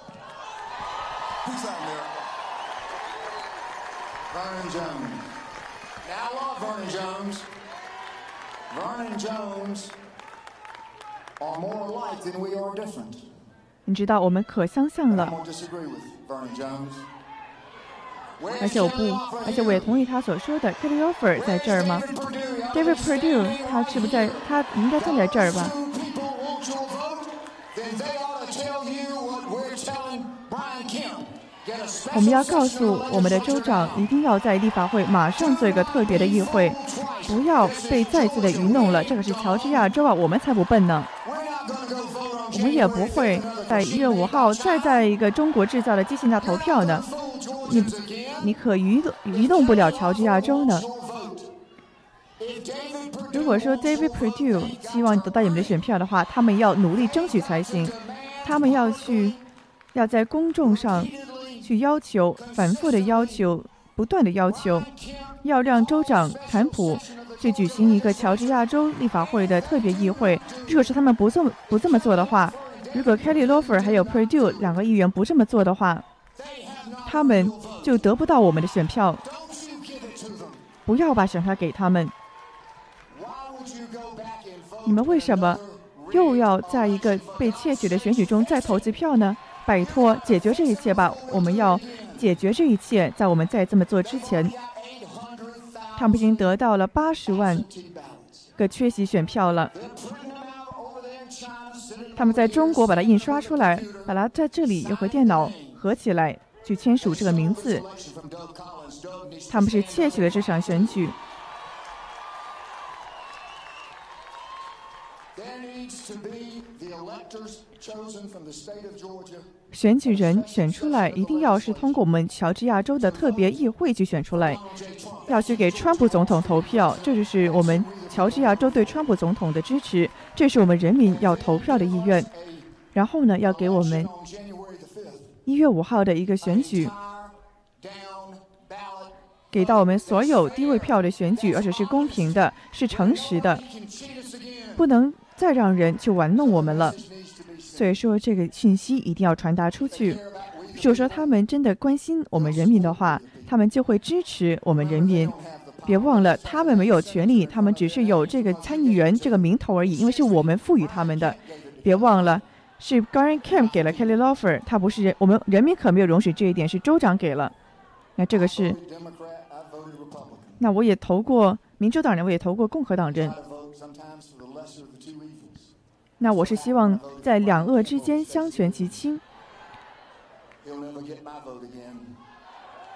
N: Peace out, America. Vernon Jones. Jones are more alike than we are different.
I: 你知道我们可相像了.而且我不，而且我也同意他所说的。Kelly Offer 在这儿吗？David Perdue 他是不是在？他应该站在这儿吧？我们要告诉我们的州长，一定要在立法会马上做一个特别的议会，不要被再次的愚弄了。这可是乔治亚州啊，我们才不笨呢。我们也不会在一月五号再在一个中国制造的机器那投票呢。你你可愚动愚弄不了乔治亚州呢。如果说 David Perdue 希望得到你们的选票的话，他们要努力争取才行。他们要去，要在公众上去要求，反复的要求，不断的要求，要让州长坎普去举行一个乔治亚州立法会的特别议会。如果是他们不这么不这么做的话，如果 Kelly Loffer 还有 Perdue 两个议员不这么做的话，他们就得不到我们的选票。不要把选票给他们。你们为什么又要在一个被窃取的选举中再投次票呢？摆脱，解决这一切吧！我们要解决这一切，在我们再这么做之前，他们已经得到了八十万个缺席选票了。他们在中国把它印刷出来，把它在这里又和电脑合起来去签署这个名字。他们是窃取了这场选举。选举人选出来一定要是通过我们乔治亚州的特别议会去选出来，要去给川普总统投票，这就是我们乔治亚州对川普总统的支持，这是我们人民要投票的意愿。然后呢，要给我们一月五号的一个选举，给到我们所有低位票的选举，而且是公平的，是诚实的，不能再让人去玩弄我们了。所以说，这个讯息一定要传达出去。如果说他们真的关心我们人民的话，他们就会支持我们人民。别忘了，他们没有权利，他们只是有这个参议员这个名头而已，因为是我们赋予他们的。别忘了，是 Gary Kemp 给了 Kelly Loeffler，他不是人，我们人民可没有容许这一点，是州长给了。那这个是.那我也投过民主党人，我也投过共和党人。
N: I vote sometimes for the lesser of the two evils.
I: 那我是希望在两恶之间相权其轻。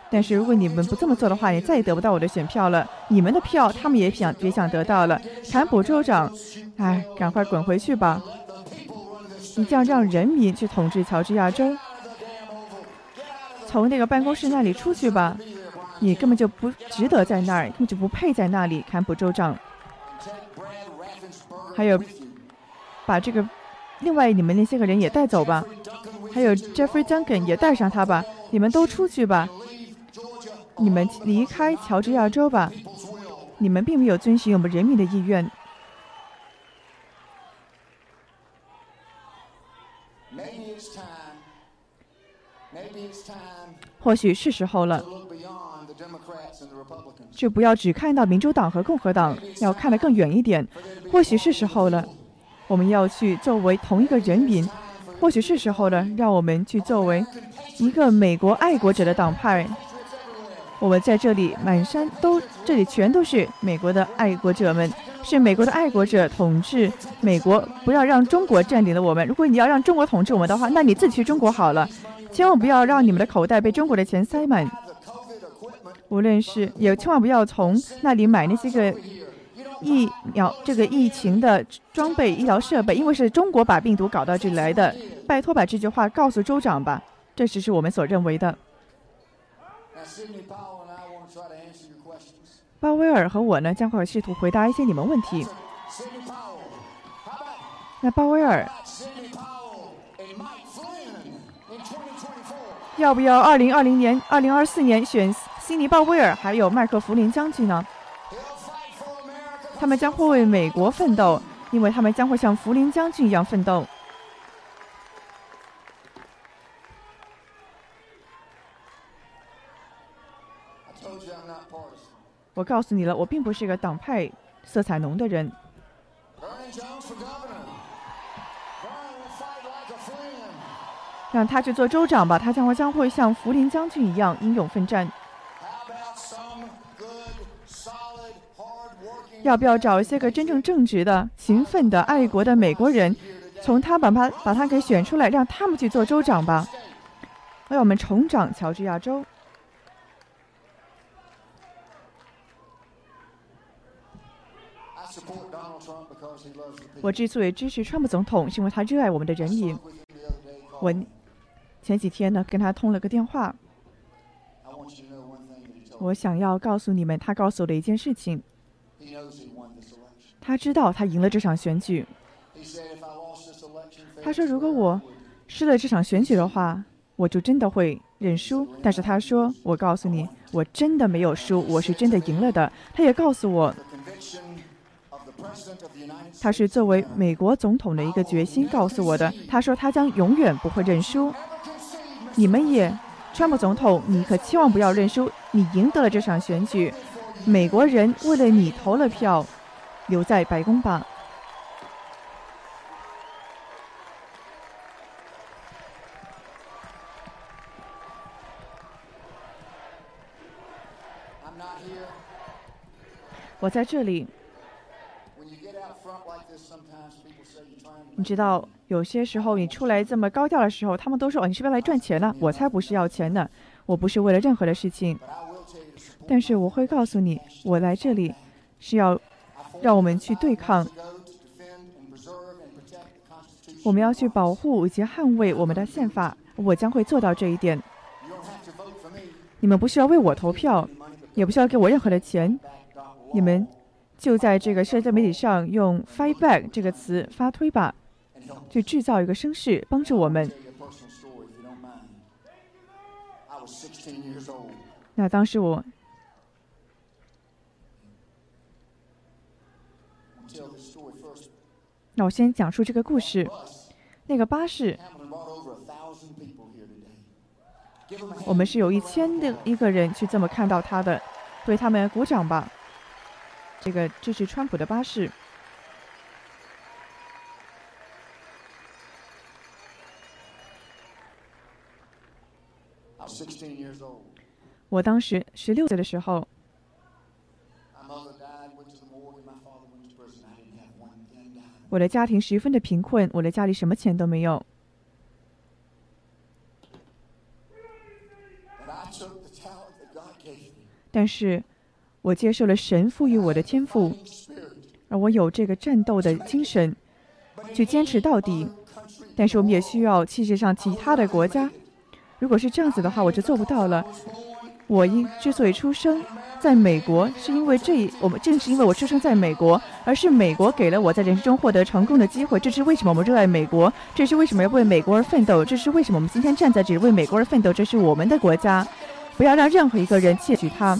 I: 但是如果你们不这么做的话，也再也得不到我的选票了。你们的票，他们也想也想得到了。坎普州长，哎，赶快滚回去吧！你这样让人民去统治乔治亚州，从那个办公室那里出去吧！你根本就不值得在那儿，根本就不配在那里。坎普州长，还有把这个另外你们那些个人也带走吧，还有 Jeffrey Duncan 也带上他吧，你们都出去吧。你们离开乔治亚州吧，你们并没有遵循我们人民的意愿。或许是时候了.就不要只看到民主党和共和党，要看得更远一点。或许是时候了，我们要去作为同一个人民。或许是时候了，让我们去作为一个美国爱国者的党派。我们在这里满山都，这里全都是美国的爱国者们，是美国的爱国者统治美国，不要让中国占领了我们。如果你要让中国统治我们的话，那你自己去中国好了，千万不要让你们的口袋被中国的钱塞满。无论是也千万不要从那里买那些个疫苗这个疫情的装备、医疗设备，因为是中国把病毒搞到这里来的。拜托把这句话告诉州长吧，这只是我们所认为的。鲍威尔和我呢将会试图回答一些你们问题。那鲍威尔要不要二零二零年、二零二四年选悉尼·鲍威尔还有麦克弗林将军呢？他们将会为美国奋斗，因为他们将会像弗林将军一样奋斗。我告诉你了，我并不是一个党派色彩浓的人。让他去做州长吧，他将会将会像福林将军一样英勇奋战。要不要找一些个真正正直的、勤奋的、爱国的美国人，从他把他把他给选出来，让他们去做州长吧，为我们重掌乔治亚州。我之所以支持川普总统，是因为他热爱我们的人民。我前几天呢跟他通了个电话，我想要告诉你们，他告诉我的一件事情。他知道他赢了这场选举。他说：“如果我失了这场选举的话，我就真的会认输。”但是他说：“我告诉你，我真的没有输，我是真的赢了的。”他也告诉我，他是作为美国总统的一个决心告诉我的。他说他将永远不会认输。你们也，川普总统，你可千万不要认输。你赢得了这场选举，美国人为了你投了票。留在白宫吧。我在这里。你知道，有些时候你出来这么高调的时候，他们都说：“哦，你是不是来赚钱的？”我才不是要钱的，我不是为了任何的事情。但是我会告诉你，我来这里是要。让我们去对抗，我们要去保护以及捍卫我们的宪法。我将会做到这一点。你们不需要为我投票，也不需要给我任何的钱。你们就在这个社交媒体上用 “fight back” 这个词发推吧，去制造一个声势，帮助我们。那当时我。那我先讲述这个故事。那个巴士，我们是有一千的一个人去这么看到他的，为他们鼓掌吧。这个这是川普的巴士。我当时十六岁的时候。我的家庭十分的贫困，我的家里什么钱都没有。但是，我接受了神赋予我的天赋，而我有这个战斗的精神，去坚持到底。但是，我们也需要世界上其他的国家。如果是这样子的话，我就做不到了。我因之所以出生。在美国，是因为这我们正是因为我出生在美国，而是美国给了我在人生中获得成功的机会。这是为什么我们热爱美国？这是为什么要为美国而奋斗？这是为什么我们今天站在这里为美国而奋斗？这是我们的国家，不要让任何一个人窃取它。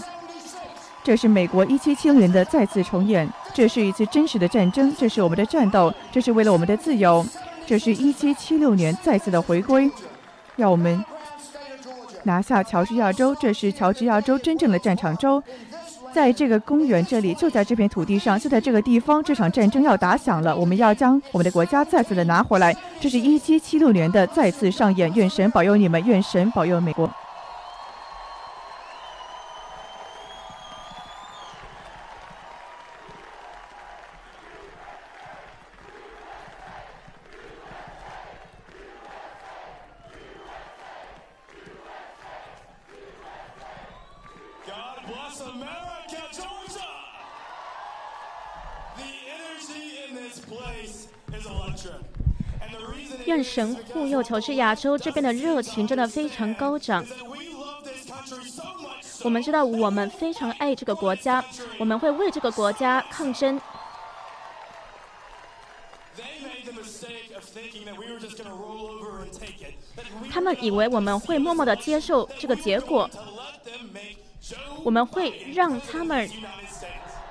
I: 这是美国一七七零年的再次重演，这是一次真实的战争，这是我们的战斗，这是为了我们的自由。这是一七七六年再次的回归，要我们。拿下乔治亚州，这是乔治亚州真正的战场州，在这个公园这里，就在这片土地上，就在这个地方，这场战争要打响了。我们要将我们的国家再次的拿回来。这是一七七六年的再次上演。愿神保佑你们，愿神保佑美国。
K: 神护佑，乔治亚州这边的热情真的非常高涨。我们知道，我们非常爱这个国家，我们会为这个国家抗争。他们以为我们会默默的接受这个结果，我们会让他们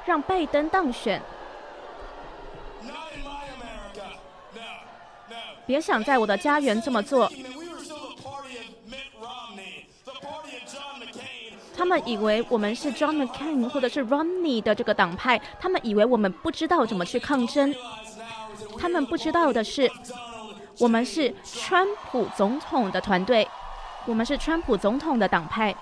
K: 让拜登当选。别想在我的家园这么做。他们以为我们是 John McCain 或者是 Romney 的这个党派，他们以为我们不知道怎么去抗争。他们不知道的是，我们是川普总统的团队，我们是川普总统的党派。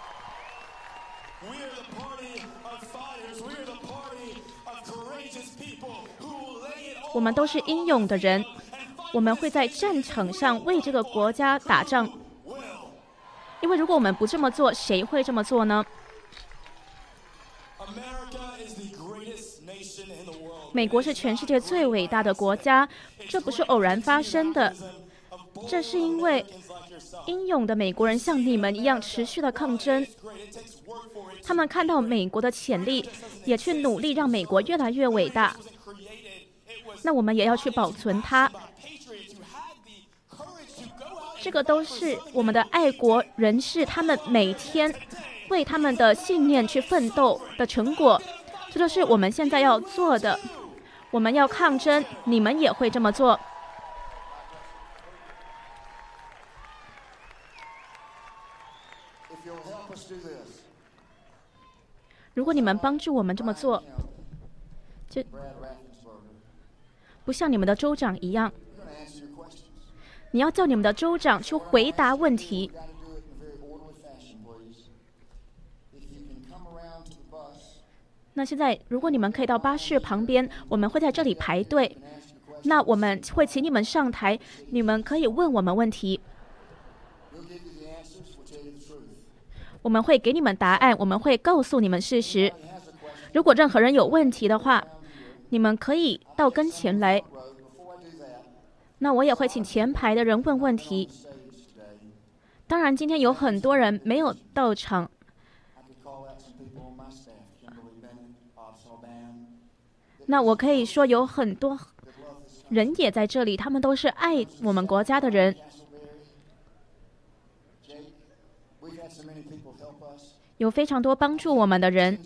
K: 我们都是英勇的人，我们会在战场上为这个国家打仗。因为如果我们不这么做，谁会这么做呢？美国是全世界最伟大的国家，这不是偶然发生的，这是因为英勇的美国人像你们一样持续的抗争。他们看到美国的潜力，也去努力让美国越来越伟大。那我们也要去保存它，这个都是我们的爱国人士，他们每天为他们的信念去奋斗的成果。这就是我们现在要做的。我们要抗争，你们也会这么做。如果你们帮助我们这么做，就不像你们的州长一样，你要叫你们的州长去回答问题。那现在如果你们可以到巴士旁边我们会在这里排队。那我们会请你们上台你们可以问我们问题。我们会给你们答案我们会告诉你们事实。如果任何人有问题的话你们可以到跟前来那我也会请前排的人问问题。当然今天有很多人没有到场。那我可以说有很多人也在这里他们都是爱我们国家的人。有非常多帮助我们的人。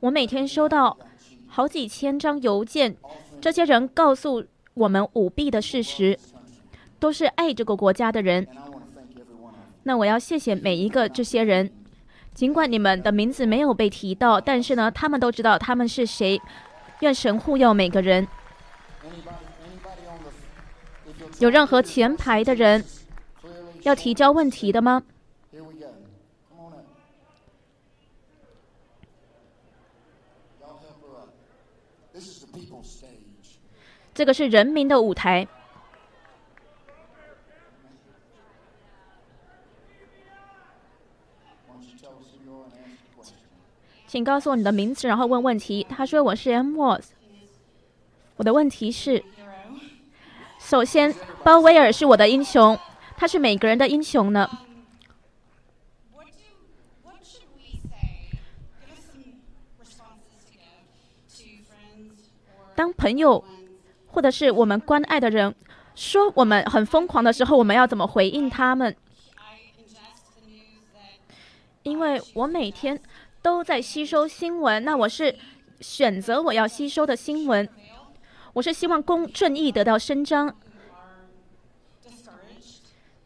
K: 我每天收到好几千张邮件这些人告诉我们舞弊的事实，都是爱这个国家的人。那我要谢谢每一个这些人，尽管你们的名字没有被提到，但是呢，他们都知道他们是谁。愿神护佑每个人。有任何前排的人要提交问题的吗？这个是人民的舞台。请告诉我你的名字，然后问问题。他说：“我是 M. Was。”我的问题是：首先，鲍威尔是我的英雄，他是每个人的英雄呢。当朋友或者是我们关爱的人说我们很疯狂的时候，我们要怎么回应他们？因为我每天都在吸收新闻，那我是选择我要吸收的新闻，我是希望公正义得到伸张。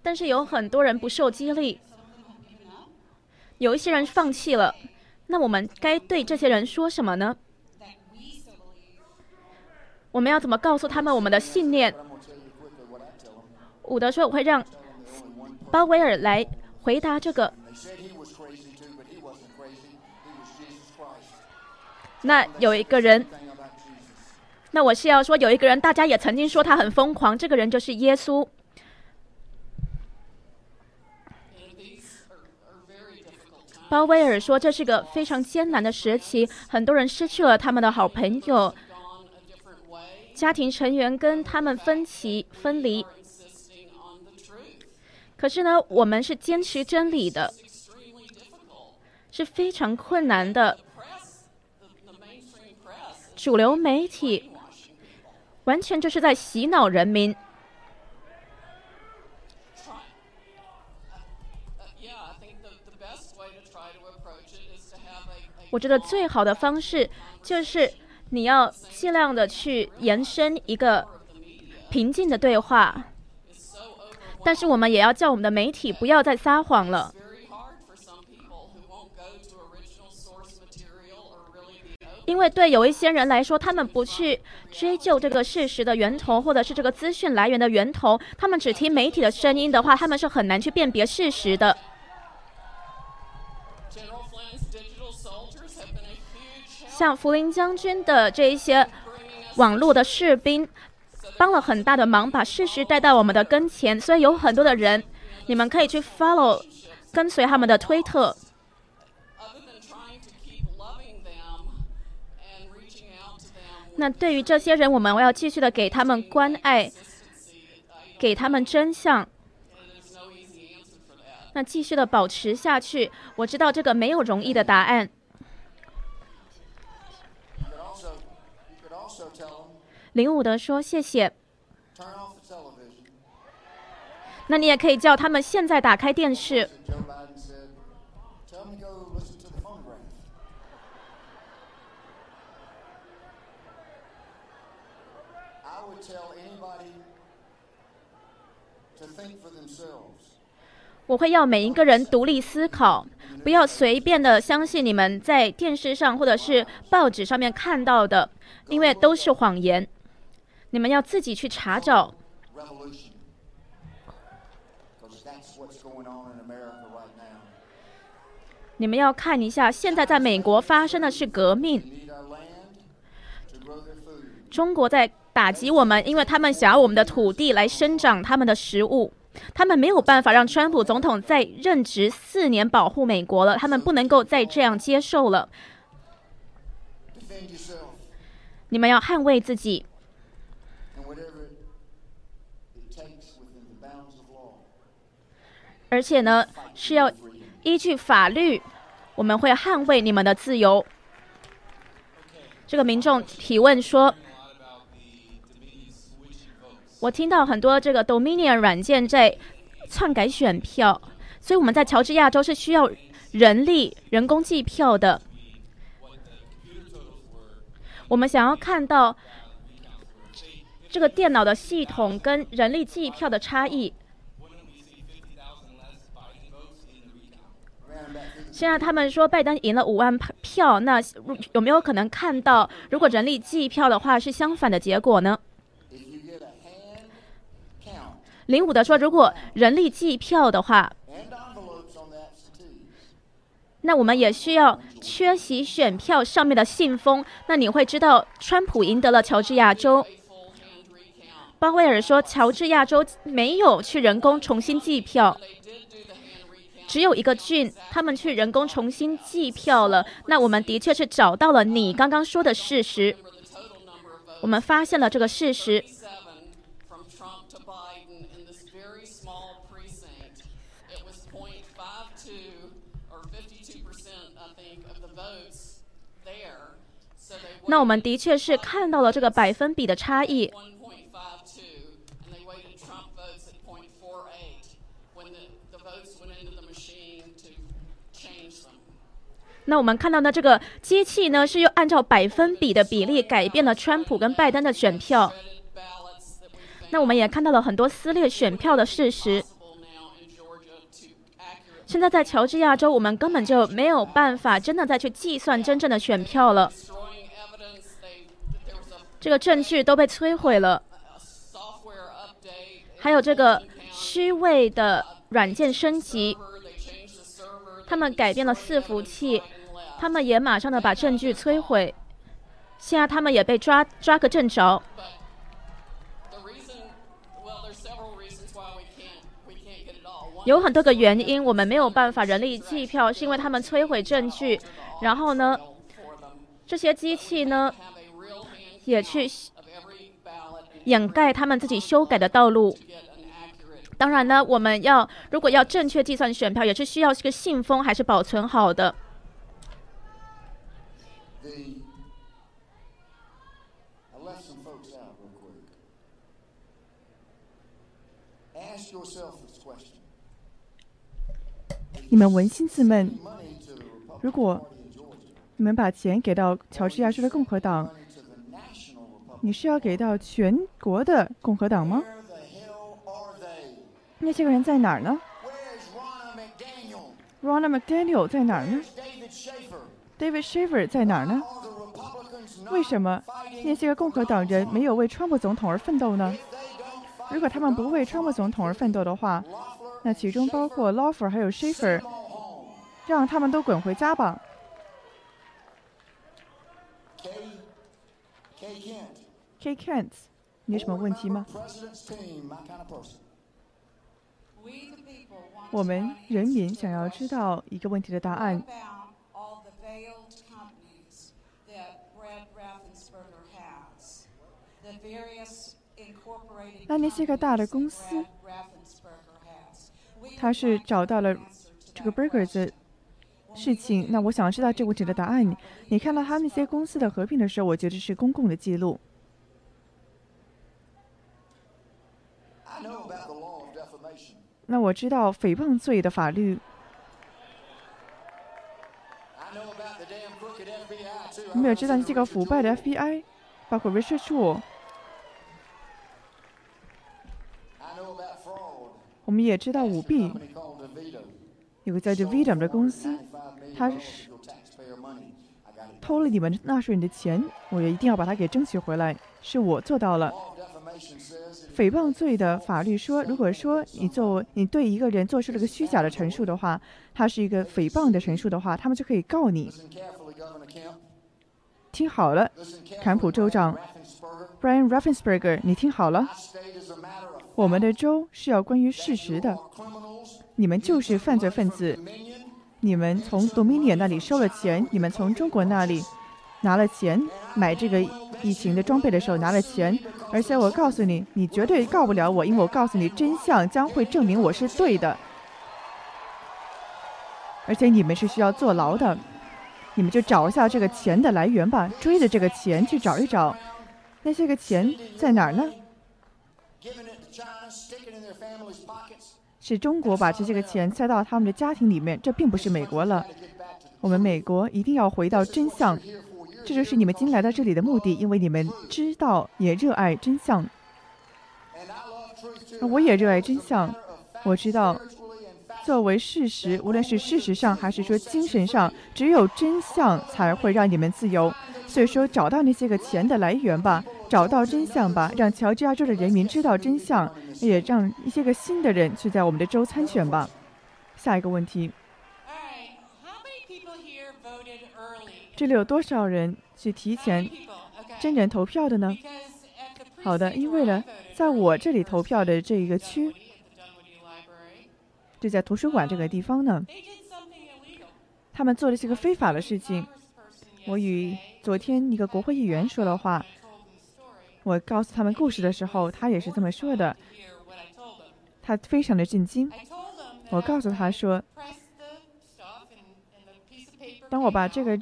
K: 但是有很多人不受激励，有一些人放弃了。那我们该对这些人说什么呢？我们要怎么告诉他们我们的信念？伍德说，我会让鲍威尔来回答这个。那有一个人，那我是要说有一个人，大家也曾经说他很疯狂，这个人就是耶稣。鲍威尔说，这是个非常艰难的时期，很多人失去了他们的好朋友。家庭成员跟他们分歧分离。可是呢，我们是坚持真理的，是非常困难的。主流媒体完全就是在洗脑人民。我觉得最好的方式就是你要尽量的去延伸一个平静的对话，但是我们也要叫我们的媒体不要再撒谎了。因为对有一些人来说，他们不去追究这个事实的源头，或者是这个资讯来源的源头，他们只听媒体的声音的话，他们是很难去辨别事实的。像福林将军的这一些网络的士兵，帮了很大的忙，把事实带到我们的跟前。所以有很多的人，你们可以去 follow，跟随他们的推特。那对于这些人，我们要继续的给他们关爱，给他们真相。那继续的保持下去。我知道这个没有容易的答案。林伍德说：“谢谢。”那你也可以叫他们现在打开电视。我会要每一个人独立思考，不要随便的相信你们在电视上或者是报纸上面看到的，因为都是谎言。你们要自己去查找。你们要看一下，现在在美国发生的是革命。中国在打击我们，因为他们想要我们的土地来生长他们的食物。他们没有办法让川普总统再任职四年保护美国了，他们不能够再这样接受了。你们要捍卫自己，而且呢是要依据法律，我们会捍卫你们的自由。这个民众提问说。我听到很多这个 Dominion 软件在篡改选票，所以我们在乔治亚州是需要人力、人工计票的。我们想要看到这个电脑的系统跟人力计票的差异。现在他们说拜登赢了五万票，那有没有可能看到，如果人力计票的话是相反的结果呢？零五的说：“如果人力计票的话，那我们也需要缺席选票上面的信封。那你会知道，川普赢得了乔治亚州。”鲍威尔说：“乔治亚州没有去人工重新计票，只有一个郡，他们去人工重新计票了。那我们的确是找到了你刚刚说的事实，我们发现了这个事实。”那我们的确是看到了这个百分比的差异。那我们看到的这个机器呢，是又按照百分比的比例改变了川普跟拜登的选票。那我们也看到了很多撕裂选票的事实。现在在乔治亚州，我们根本就没有办法真的再去计算真正的选票了。这个证据都被摧毁了，还有这个虚伪的软件升级，他们改变了伺服器，他们也马上的把证据摧毁，现在他们也被抓抓个正着。有很多个原因，我们没有办法人力计票，是因为他们摧毁证据，然后呢，这些机器呢？也去掩盖他们自己修改的道路。当然呢，我们要如果要正确计算选票，也是需要这个信封还是保存好的。
I: 你们扪心自问：如果你们把钱给到乔治亚州的共和党，你是要给到全国的共和党吗？那些个人在哪儿呢
N: ？Ronald McDaniel
I: 在哪儿呢
N: ？David
I: Shaffer 在哪儿呢？为什么那些个共和党人没有为川普总统而奋斗呢？如果他们不为川普总统而奋斗的话，那其中包括 Lawfer 还有 Shaffer，让他们都滚回家吧。
N: K Kent，
I: 你有什么问题吗？我们人民想要知道一个问题的答案。那那些个大的公司，他是找到了这个 Burger 的事情。那我想知道这个问题的答案。你看到他那些公司的合并的时候，我觉得是公共的记录。那我知道诽谤罪的法律。我们也知道你这个腐败的 fbi 包括 richard
N: shaw
I: 我们也知道舞弊有个叫做 vedom 的公司他是偷了你们纳税人的钱我也一定要把它给争取回来是我做到了。诽谤罪的法律说，如果说你做你对一个人做出了个虚假的陈述的话，他是一个诽谤的陈述的话，他们就可以告你。听好了，坎普州长 Brian Raffensperger，你听好了，我们的州是要关于事实的，你们就是犯罪分子，你们从 Dominion 那里收了钱，你们从中国那里拿了钱买这个疫情的装备的时候拿了钱，而且我告诉你，你绝对告不了我，因为我告诉你，真相将会证明我是对的。而且你们是需要坐牢的，你们就找一下这个钱的来源吧，追着这个钱去找一找，那些个钱在哪儿呢？是中国把这些个钱塞到他们的家庭里面，这并不是美国了。我们美国一定要回到真相，这就是你们今天来到这里的目的，因为你们知道也热爱真相。我也热爱真相，我知道，作为事实，无论是事实上还是说精神上，只有真相才会让你们自由。所以说，找到那些个钱的来源吧，找到真相吧，让乔治亚州的人民知道真相，也让一些个新的人去在我们的州参选吧。下一个问题，这里有多少人去提前真人投票的呢？好的，因为呢，在我这里投票的这一个区，就在图书馆这个地方呢，他们做的是个非法的事情。我与昨天一个国会议员说的话，我告诉他们故事的时候，他也是这么说的，他非常的震惊。我告诉他说，当我把这个。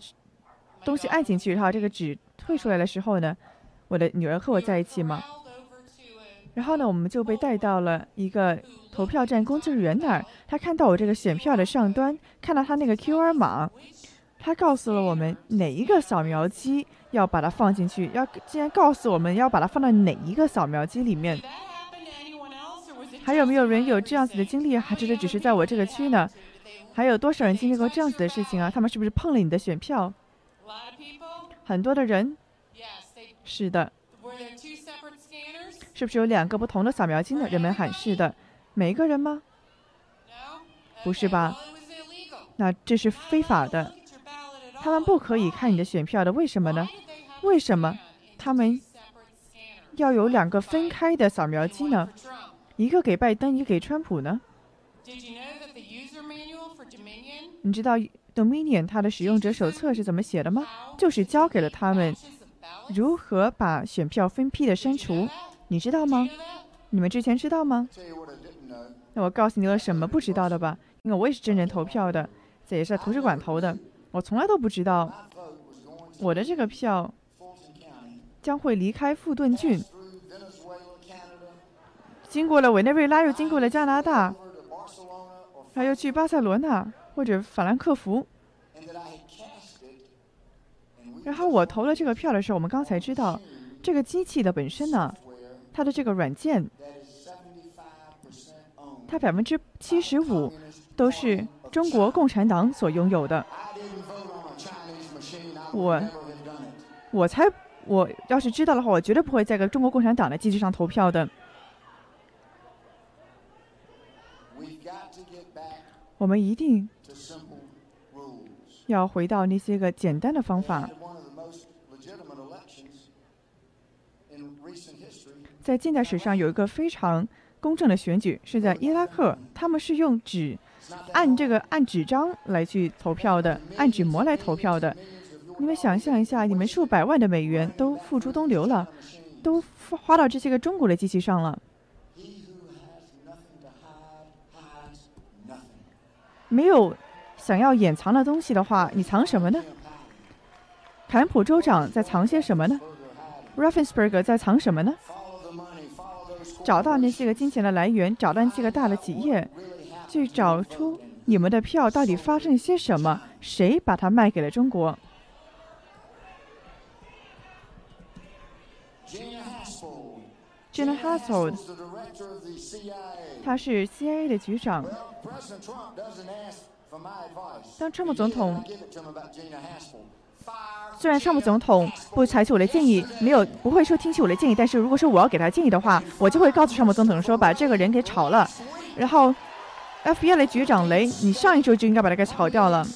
I: 东西按进去，然后这个纸退出来的时候呢，我的女儿和我在一起嘛
O: ，corralled over to a
I: 然后呢，我们就被带到了一个投票站工作人员那儿，他看到我这个选票的上端，看到他那个 QR 码，他告诉了我们哪一个扫描机要把它放进去，要竟然告诉我们要把它放到哪一个扫描机里面还有没有人有这样子的经历，还是只是在我这个区呢？还有多少人经历过这样子的事情啊？他们是不是碰了你的选票？很多的人？是的。是不是有两个不同的扫描机呢？人们喊是的。每一个人吗？不是吧？那这是非法的。他们不可以看你的选票的为什么呢？为什么他们要有两个分开的扫描机呢？一个给拜登一个给川普呢？你知道 Dominion 它的使用者手册是怎么写的吗？就是教给了他们如何把选票分批的删除，你知道吗你们之前知道吗？那我告诉你有什么不知道的吧？因为我也是真人投票的，这也是在图书馆投的，我从来都不知道我的这个票将会离开富顿郡，经过了委内瑞拉，又经过了加拿大，还要去巴塞罗那或者法兰克福。然后我投了这个票的时候，我们刚才知道，这个机器的本身呢，它的这个软件，它百分之七十五都是中国共产党所拥有的。我，我才，我要是知道的话，我绝对不会在个中国共产党的机器上投票的。我们一定要回到那些个简单的方法。在近代史上有一个非常公正的选举，是在伊拉克，他们是用纸按这个按纸张来去投票的，按纸模来投票的。你们想象一下，你们数百万的美元都付诸东流了，都花到这些个中国的机器上了。没有想要掩藏的东西的话，你藏什么呢？坎普州长在藏些什么呢 r a f f e n s b e r g 在藏什么呢？找到那些个金钱的来源，找到那些个大的企业，去找出你们的票到底发生了些什么，谁把它卖给了中国？Gina Haspel，他是 CIA 的局长。当川普总统，虽然川普总统不采取我的建议，没有不会说听取我的建议，但是如果说我要给他建议的话，我就会告诉川普总统说把这个人给炒了。然后，FBI 的局长雷，你上一周就应该把他给炒掉了。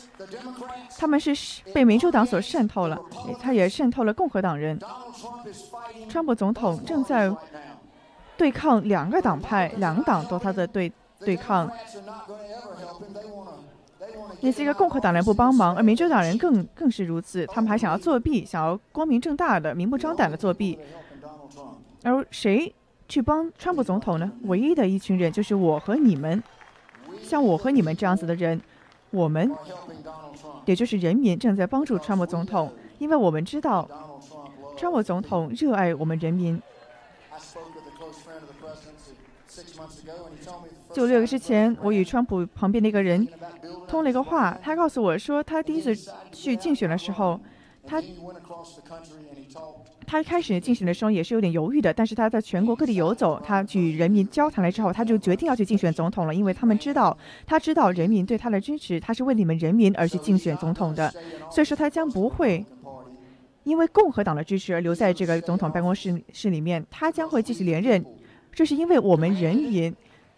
I: 他们是被民主党所渗透了，他也渗透了共和党人。川普总统正在对抗两个党派，两党都他的对对抗。那些个共和党人不帮忙，而民主党人更更是如此。他们还想要作弊，想要光明正大的、明目张胆的作弊。而谁去帮川普总统呢？唯一的一群人就是我和你们，像我和你们这样子的人，我们，也就是人民正在帮助川普总统，因为我们知道，川普总统热爱我们人民。就六个月之前，我与川普旁边的一个人通了一个话，他告诉我说，他第一次去竞选的时候，他他开始竞选的时候也是有点犹豫的，但是他在全国各地游走，他与人民交谈了之后，他就决定要去竞选总统了，因为他们知道，他知道人民对他的支持，他是为你们人民而去竞选总统的，所以说他将不会因为共和党的支持而留在这个总统办公室室里面，他将会继续连任，这是因为我们人民。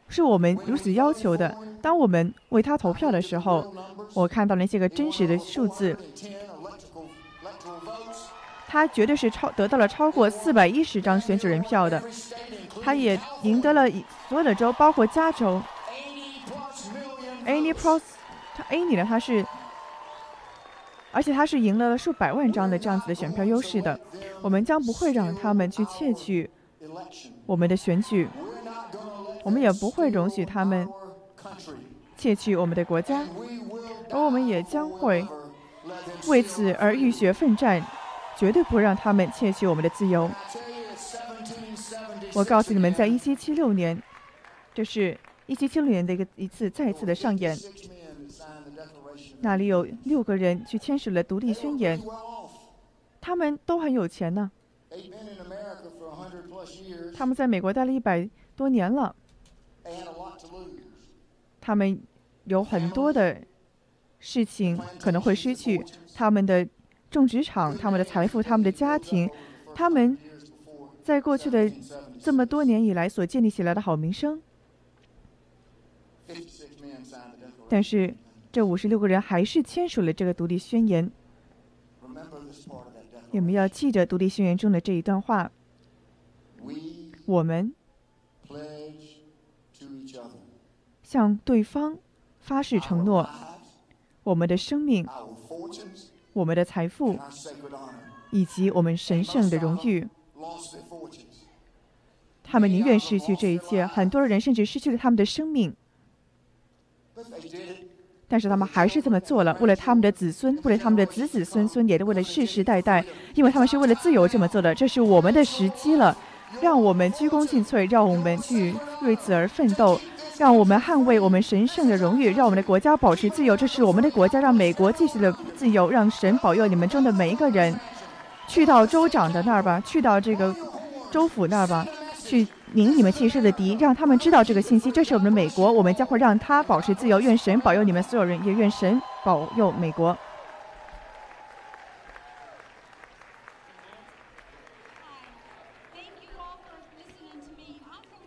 I: 是我们如此要求的。当我们为他投票的时候，我看到那些个真实的数字，他绝对是超得到了超过四百一十张选举人票的，他也赢得了所有的州，包括加州。Any Pros，他 Any 呢？他是，而且他是赢了数百万张的这样子的选票优势的。我们将不会让他们去窃取我们的选举。我们也不会容许他们窃取我们的国家，而我们也将会为此而浴血奋战，绝对不让他们窃取我们的自由。我告诉你们，在1776年，这是一7 7六年的一个一次再一次的上演，那里有六个人去签署了独立宣言，他们都很有钱呢，他们在美国待了一百多年了。他们有很多的事情可能会失去他们的种植场、他们的财富、他们的家庭，他们在过去的这么多年以来所建立起来的好名声。但是这五十六个人还是签署了这个独立宣言。你们要记着独立宣言中的这一段话：我们。向对方发誓承诺，我们的生命、我们的财富以及我们神圣的荣誉，他们宁愿失去这一切。很多人甚至失去了他们的生命，
P: 但是他们还是这么做了，为了他们的子孙，为了他们的子子孙孙，也都为了世世代代，因为他们是为了自由这么做的。这是我们的时机了，让我们鞠躬尽瘁，让我们去为此而奋斗，让我们捍卫我们神圣的荣誉，让我们的国家保持自由。这是我们的国家，让美国继续的自由，让神保佑你们中的每一个人。去到州长的那儿吧，去到这个州府那儿吧，去拧你们气势的敌，让他们知道这个信息。这是我们的美国，我们将会让他保持自由。愿神保佑你们所有人，也愿神保佑美国。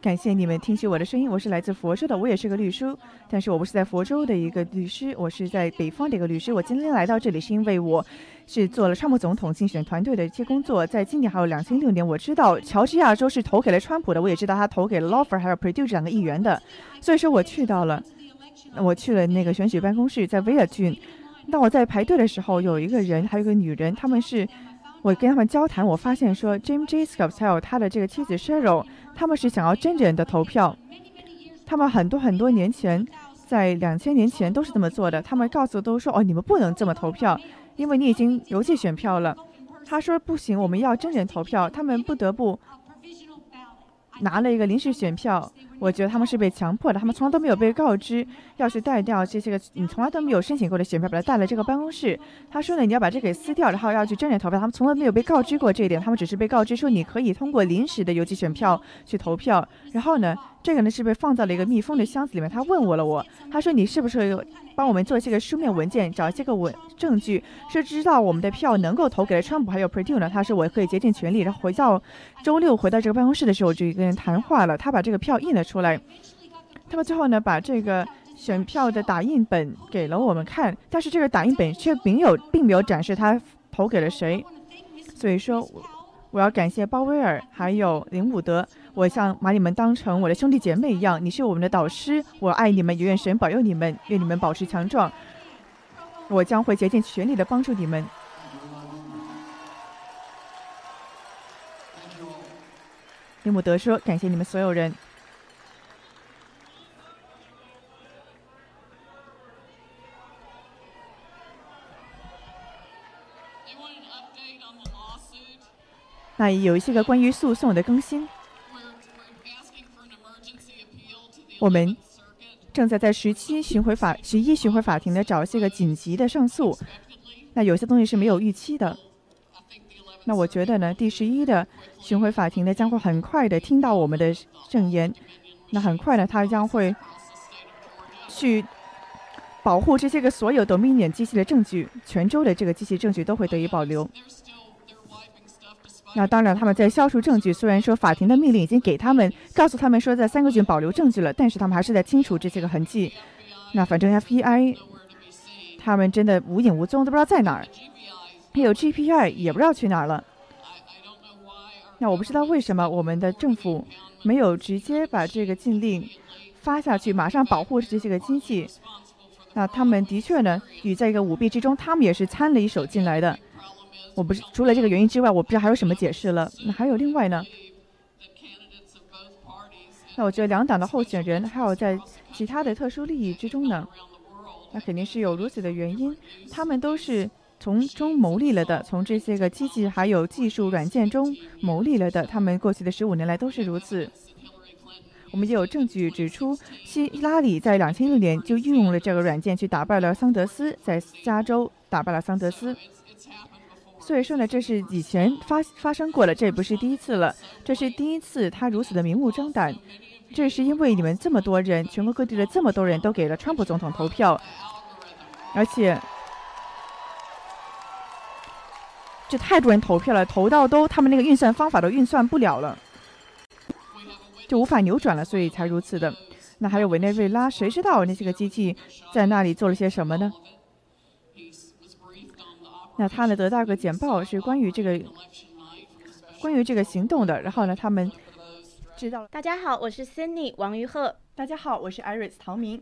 P: 感谢你们听取我的声音，我是来自佛州的，我也是个律师，但是我不是在佛州的一个律师，我是在北方的一个律师。我今天来到这里是因为我是做了川普总统竞选团队的一些工作，在今年还有两千六年，我知道乔治亚州是投给了川普的，我也知道他投给了 Lawfer 还有 Perdue 这两个议员的，所以说我去到了，我去了那个选举办公室，在威尔郡。当我在排队的时候，有一个人，还有一个女人，他们是。我跟他们交谈，我发现说，Jim Jacobs 还有他的这个妻子 Cheryl，他们是想要真人的投票。他们很多很多年前，在两千年前都是这么做的。他们告诉都说，哦，你们不能这么投票，因为你已经邮寄选票了。他说不行，我们要真人投票。他们不得不拿了一个临时选票。我觉得他们是被强迫的，他们从来都没有被告知要去带掉这些个你从来都没有申请过的选票，把它带来这个办公室。他说呢，你要把这给撕掉，然后要去真人投票。他们从来没有被告知过这一点，他们只是被告知说你可以通过临时的邮寄选票去投票。然后呢，这个呢是被放在了一个密封的箱子里面。他问我了，我他说你是不是帮我们做一些个书面文件，找一些个文证据，是知道我们的票能够投给了川普还有 Perdue 呢？他说我可以竭尽全力。然后回到周六回到这个办公室的时候，就一个人谈话了，他把这个票印了。出来，他们最后呢把这个选票的打印本给了我们看，但是这个打印本却没有，并没有展示他投给了谁。所以说，我要感谢鲍威尔还有林伍德，我像把你们当成我的兄弟姐妹一样，你是我们的导师，我爱你们，也愿神保佑你们，愿你们保持强壮。我将会竭尽全力的帮助你们。林伍德说：“感谢你们所有人。”那有一些个关于诉讼的更新，我们正在在十七巡回法、十一巡回法庭呢找一些个紧急的上诉。那有些东西是没有预期的。那我觉得呢，第十一的巡回法庭呢将会很快的听到我们的证言。那很快呢，他将会去保护这些个所有 Dominion 机器的证据，全州的这个机器证据都会得以保留。那当然，他们在消除证据。虽然说法庭的命令已经给他们，告诉他们说在三个郡保留证据了，但是他们还是在清除这些个痕迹。那反正 FBI 他们真的无影无踪，都不知道在哪儿。还有 GPI 也不知道去哪儿了。那我不知道为什么我们的政府没有直接把这个禁令发下去，马上保护这些个机器。那他们的确呢，与在一个舞弊之中，他们也是参了一手进来的。我不是除了这个原因之外，我不知道还有什么解释了。那还有另外呢？那我觉得两党的候选人还有在其他的特殊利益之中呢，那肯定是有如此的原因。他们都是从中牟利了的，从这些个机器还有技术软件中牟利了的。他们过去的十五年来都是如此。我们也有证据指出，希拉里在两千六年就运用了这个软件去打败了桑德斯，在加州打败了桑德斯。所以说呢，这是以前发发生过了，这不是第一次了。这是第一次他如此的明目张胆。这是因为你们这么多人，全国各地的这么多人都给了川普总统投票，而且这太多人投票了，投到都他们那个运算方法都运算不了了，就无法扭转了，所以才如此的。那还有委内瑞拉，谁知道那些个机器在那里做了些什么呢？那他呢得到个简报，是关于这个关于这个行动的。然后呢，他们知道了。
K: 大家好，我是 Cindy 王于鹤。
P: 大家好，我是 Iris 陶明。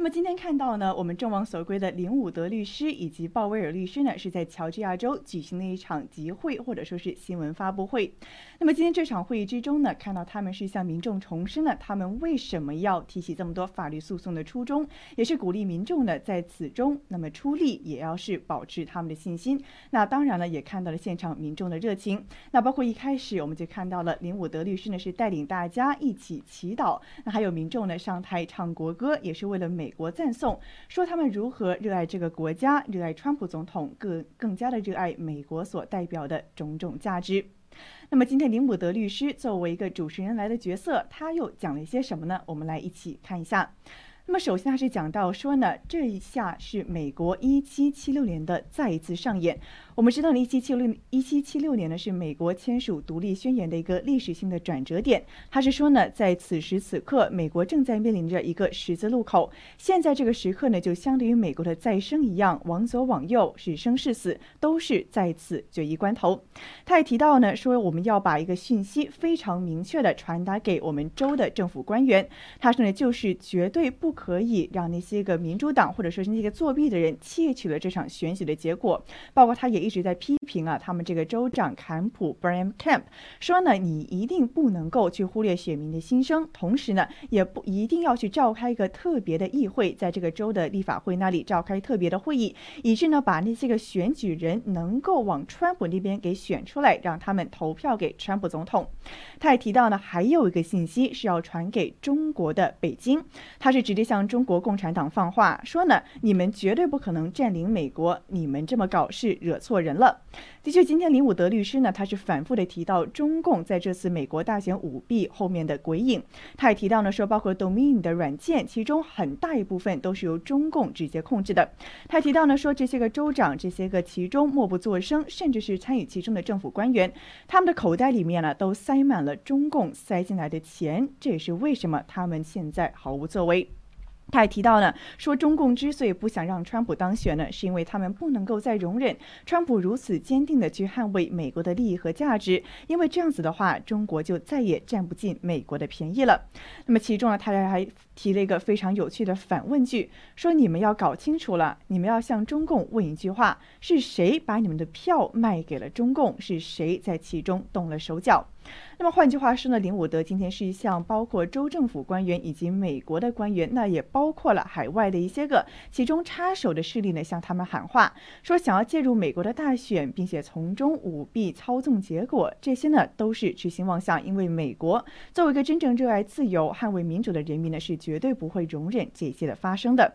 I: 那么今天看到呢，我们众望所归的林伍德律师以及鲍威尔律师呢，是在乔治亚州举行了一场集会或者说是新闻发布会。那么今天这场会议之中呢，看到他们是向民众重申了他们为什么要提起这么多法律诉讼的初衷，也是鼓励民众呢在此中那么出力，也要是保持他们的信心。那当然了，也看到了现场民众的热情。那包括一开始我们就看到了林伍德律师呢是带领大家一起祈祷，那还有民众呢上台唱国歌，也是为了美。美国赞颂说他们如何热爱这个国家，热爱川普总统，更更加的热爱美国所代表的种种价值。那么今天林伍德律师作为一个主持人来的角色，他又讲了一些什么呢？我们来一起看一下。那么首先他是讲到说呢，这一下是美国一七七六年的再一次上演。我们知道呢，一七七六一七七六年呢是美国签署独立宣言的一个历史性的转折点。他是说呢，在此时此刻，美国正在面临着一个十字路口。现在这个时刻呢，就相当于美国的再生一样，往左往右，是生是死，都是在此决一关头。他也提到呢，说我们要把一个讯息非常明确的传达给我们州的政府官员。他说呢，就是绝对不可以让那些个民主党或者说是那些作弊的人窃取了这场选举的结果。包括他也一。一直在批评啊，他们这个州长坎普 （Brian Kemp） 说呢，你一定不能够去忽略选民的心声，同时呢，也不一定要去召开一个特别的议会，在这个州的立法会那里召开特别的会议，以致呢，把那些个选举人能够往川普那边给选出来，让他们投票给川普总统。他也提到呢，还有一个信息是要传给中国的北京，他是直接向中国共产党放话，说呢，你们绝对不可能占领美国，你们这么搞是惹错。错人了，的确，今天林伍德律师呢，他是反复的提到中共在这次美国大选舞弊后面的鬼影。他也提到呢，说包括 Domain 的软件，其中很大一部分都是由中共直接控制的。他提到呢，说这些个州长，这些个其中默不作声，甚至是参与其中的政府官员，他们的口袋里面呢，都塞满了中共塞进来的钱。这也是为什么他们现在毫无作为。他也提到呢，说中共之所以不想让川普当选呢，是因为他们不能够再容忍川普如此坚定的去捍卫美国的利益和价值，因为这样子的话，中国就再也占不进美国的便宜了。那么其中呢，他还提了一个非常有趣的反问句，说你们要搞清楚了，你们要向中共问一句话：是谁把你们的票卖给了中共？是谁在其中动了手脚？那么换句话说呢，林伍德今天是一项包括州政府官员以及美国的官员，那也包括了海外的一些个其中插手的势力呢，向他们喊话，说想要介入美国的大选，并且从中舞弊操纵结果，这些呢都是痴心妄想。因为美国作为一个真正热爱自由、捍卫民主的人民呢，是绝绝对不会容忍这些的发生的。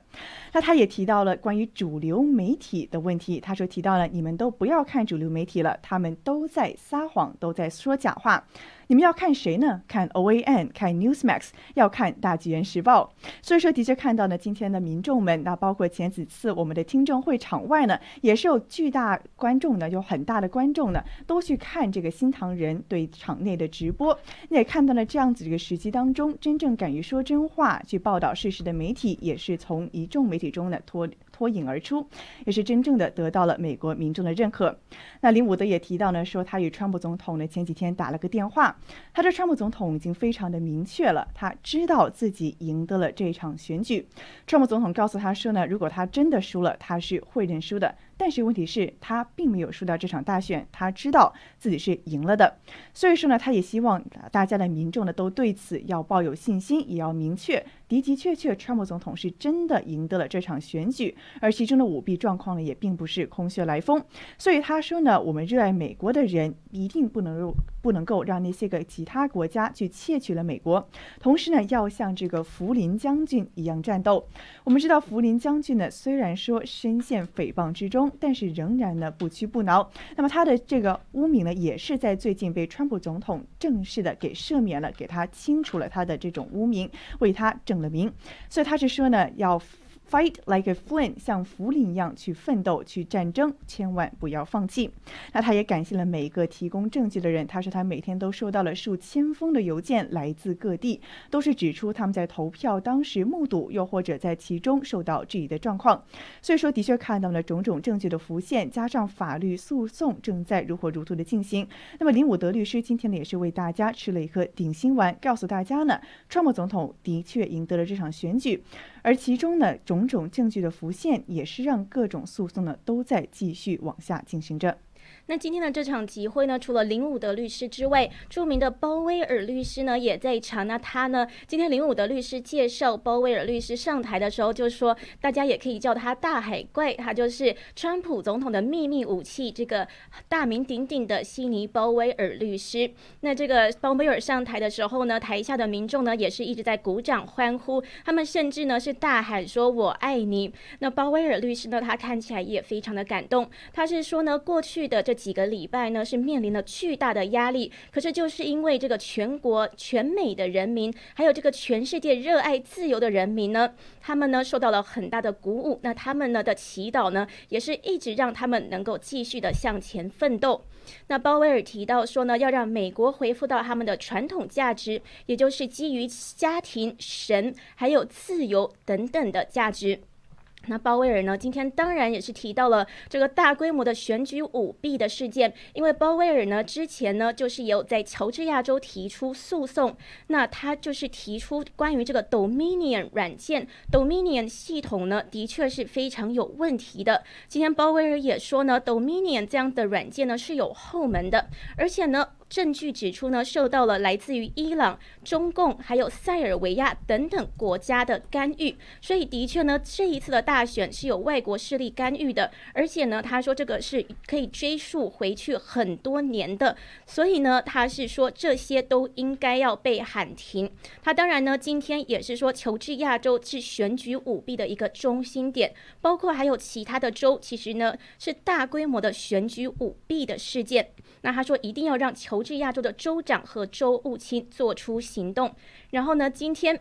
I: 那他也提到了关于主流媒体的问题，他说提到了你们都不要看主流媒体了，他们都在撒谎，都在说假话。你们要看谁呢？看 OAN，看 Newsmax，要看大纪元时报。所以说，的确看到呢，今天的民众们，那包括前几次我们的听证会场外呢，也是有巨大观众的，有很大的观众呢，都去看这个新唐人对场内的直播。你也看到了这样子一个时机当中，真正敢于说真话、去报道事实的媒体，也是从一众媒体中呢脱脱颖而出，也是真正的得到了美国民众的认可。那林伍德也提到呢，说他与川普总统呢前几天打了个电话。他说，川普总统已经非常的明确了，他知道自己赢得了这场选举。川普总统告诉他说呢，如果他真的输了，他是会认输的。但是问题是，他并没有输掉这场大选，他知道自己是赢了的。所以说呢，他也希望大家的民众呢都对此要抱有信心，也要明确的的确确，川普总统是真的赢得了这场选举，而其中的舞弊状况呢也并不是空穴来风。所以他说呢，我们热爱美国的人一定不能不能够让那些个其他国家去窃取了美国，同时呢，要像这个福林将军一样战斗。我们知道福林将军呢，虽然说深陷诽谤之中。但是仍然呢不屈不挠。那么他的这个污名呢，也是在最近被川普总统正式的给赦免了，给他清除了他的这种污名，为他正了名。所以他是说呢，要 Fight like a Flint，像福林一样去奋斗、去战争，千万不要放弃。那他也感谢了每一个提供证据的人。他说他每天都收到了数千封的邮件，来自各地，都是指出他们在投票当时目睹，又或者在其中受到质疑的状况。所以说，的确看到了种种证据的浮现，加上法律诉讼正在如火如荼的进行。那么林伍德律师今天呢，也是为大家吃了一颗顶心丸，告诉大家呢，川普总统的确赢得了这场选举。而其中呢，种种证据的浮现，也是让各种诉讼呢都在继续往下进行着。
K: 那今天的这场集会呢，除了林伍德律师之外，著名的鲍威尔律师呢也在场。那他呢，今天林伍德律师介绍鲍威尔律师上台的时候，就说大家也可以叫他大海怪，他就是川普总统的秘密武器，这个大名鼎鼎的悉尼鲍威尔律师。那这个鲍威尔上台的时候呢，台下的民众呢也是一直在鼓掌欢呼，他们甚至呢是大喊说“我爱你”。那鲍威尔律师呢，他看起来也非常的感动，他是说呢，过去的这几个礼拜呢，是面临了巨大的压力。可是就是因为这个全国、全美的人民，还有这个全世界热爱自由的人民呢，他们呢受到了很大的鼓舞。那他们呢的祈祷呢，也是一直让他们能够继续的向前奋斗。那鲍威尔提到说呢，要让美国恢复到他们的传统价值，也就是基于家庭、神还有自由等等的价值。那鲍威尔呢？今天当然也是提到了这个大规模的选举舞弊的事件，因为鲍威尔呢之前呢就是有在乔治亚州提出诉讼，那他就是提出关于这个 Dominion 软件 Dominion 系统呢的确是非常有问题的。今天鲍威尔也说呢，Dominion 这样的软件呢是有后门的，而且呢。证据指出呢，受到了来自于伊朗、中共还有塞尔维亚等等国家的干预，所以的确呢，这一次的大选是有外国势力干预的，而且呢，他说这个是可以追溯回去很多年的，所以呢，他是说这些都应该要被喊停。他当然呢，今天也是说，求治亚州是选举舞弊的一个中心点，包括还有其他的州，其实呢是大规模的选举舞弊的事件。那他说一定要让乔治亚州的州长和州务卿做出行动。然后呢，今天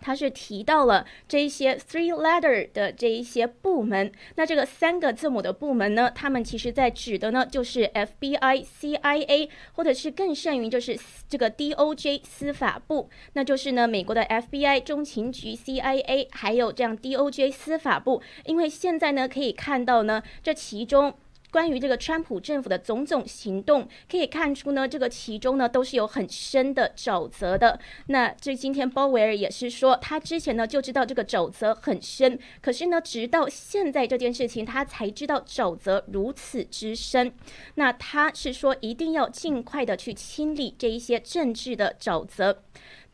K: 他是提到了这一些 three letter 的这一些部门。那这个三个字母的部门呢，他们其实在指的呢就是 FBI、CIA，或者是更甚于就是这个 DOJ 司法部。那就是呢美国的 FBI 中情局、CIA，还有这样 DOJ 司法部。因为现在呢可以看到呢这其中。关于这个川普政府的种种行动，可以看出呢，这个其中呢都是有很深的沼泽的。那这今天鲍威尔也是说，他之前呢就知道这个沼泽很深，可是呢，直到现在这件事情，他才知道沼泽如此之深。那他是说，一定要尽快的去清理这一些政治的沼泽。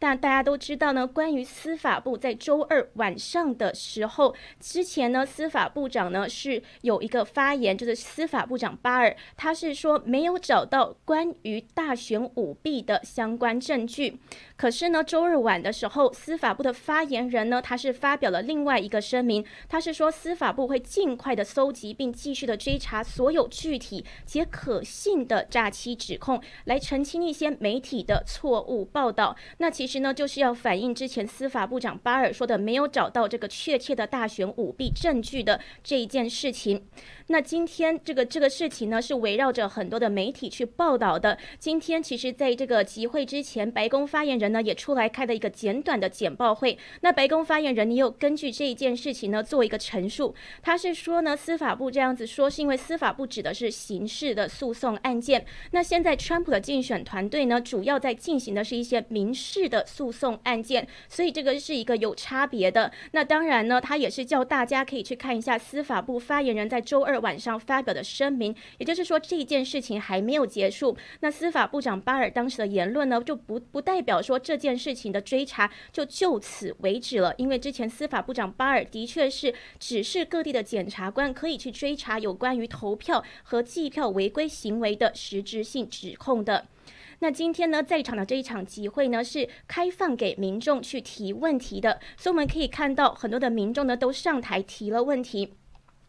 K: 但大家都知道呢，关于司法部在周二晚上的时候，之前呢，司法部长呢是有一个发言，就是司法部长巴尔，他是说没有找到关于大选舞弊的相关证据。可是呢，周日晚的时候，司法部的发言人呢，他是发表了另外一个声明，他是说司法部会尽快的搜集并继续的追查所有具体且可信的诈欺指控，来澄清一些媒体的错误报道。那。其实呢，就是要反映之前司法部长巴尔说的没有找到这个确切的大选舞弊证据的这一件事情。那今天这个这个事情呢，是围绕着很多的媒体去报道的。今天其实在这个集会之前，白宫发言人呢也出来开了一个简短的简报会。那白宫发言人你有根据这一件事情呢做一个陈述。他是说呢，司法部这样子说是因为司法部指的是刑事的诉讼案件。那现在川普的竞选团队呢，主要在进行的是一些民事的诉讼案件，所以这个是一个有差别的。那当然呢，他也是叫大家可以去看一下司法部发言人在周二。晚上发表的声明，也就是说这件事情还没有结束。那司法部长巴尔当时的言论呢，就不不代表说这件事情的追查就就此为止了。因为之前司法部长巴尔的确是指示各地的检察官可以去追查有关于投票和计票违规行为的实质性指控的。那今天呢，在场的这一场集会呢，是开放给民众去提问题的，所以我们可以看到很多的民众呢都上台提了问题。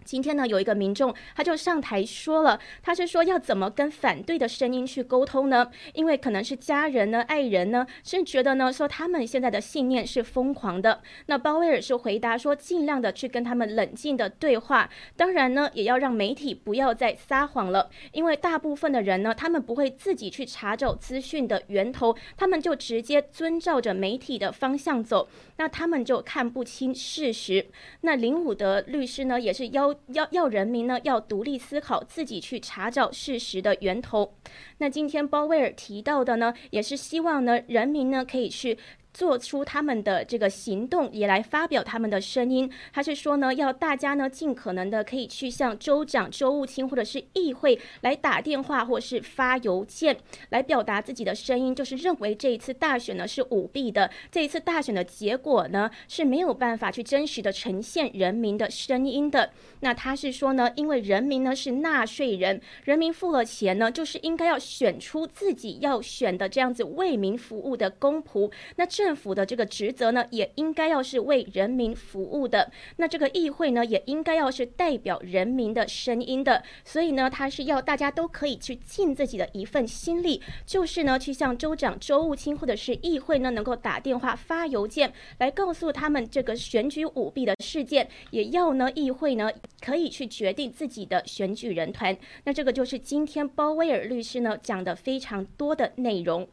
K: 今天呢，有一个民众他就上台说了，他是说要怎么跟反对的声音去沟通呢？因为可能是家人呢、爱人呢，是觉得呢，说他们现在的信念是疯狂的。那鲍威尔是回答说，尽量的去跟他们冷静的对话，当然呢，也要让媒体不要再撒谎了，因为大部分的人呢，他们不会自己去查找资讯的源头，他们就直接遵照着媒体的方向走，那他们就看不清事实。那林伍德律师呢，也是要。要要人民呢要独立思考，自己去查找事实的源头。那今天鲍威尔提到的呢，也是希望呢人民呢可以去。做出他们的这个行动，也来发表他们的声音。他是说呢，要大家呢尽可能的可以去向州长、州务卿或者是议会来打电话，或是发邮件来表达自己的声音，就是认为这一次大选呢是舞弊的，这一次大选的结果呢是没有办法去真实的呈现人民的声音的。那他是说呢，因为人民呢是纳税人，人民付了钱呢，就是应该要选出自己要选的这样子为民服务的公仆。那这政府的这个职责呢，也应该要是为人民服务的。那这个议会呢，也应该要是代表人民的声音的。所以呢，他是要大家都可以去尽自己的一份心力，就是呢，去向州长、州务卿或者是议会呢，能够打电话、发邮件来告诉他们这个选举舞弊的事件。也要呢，议会呢可以去决定自己的选举人团。那这个就是今天鲍威尔律师呢讲的非常多的内容。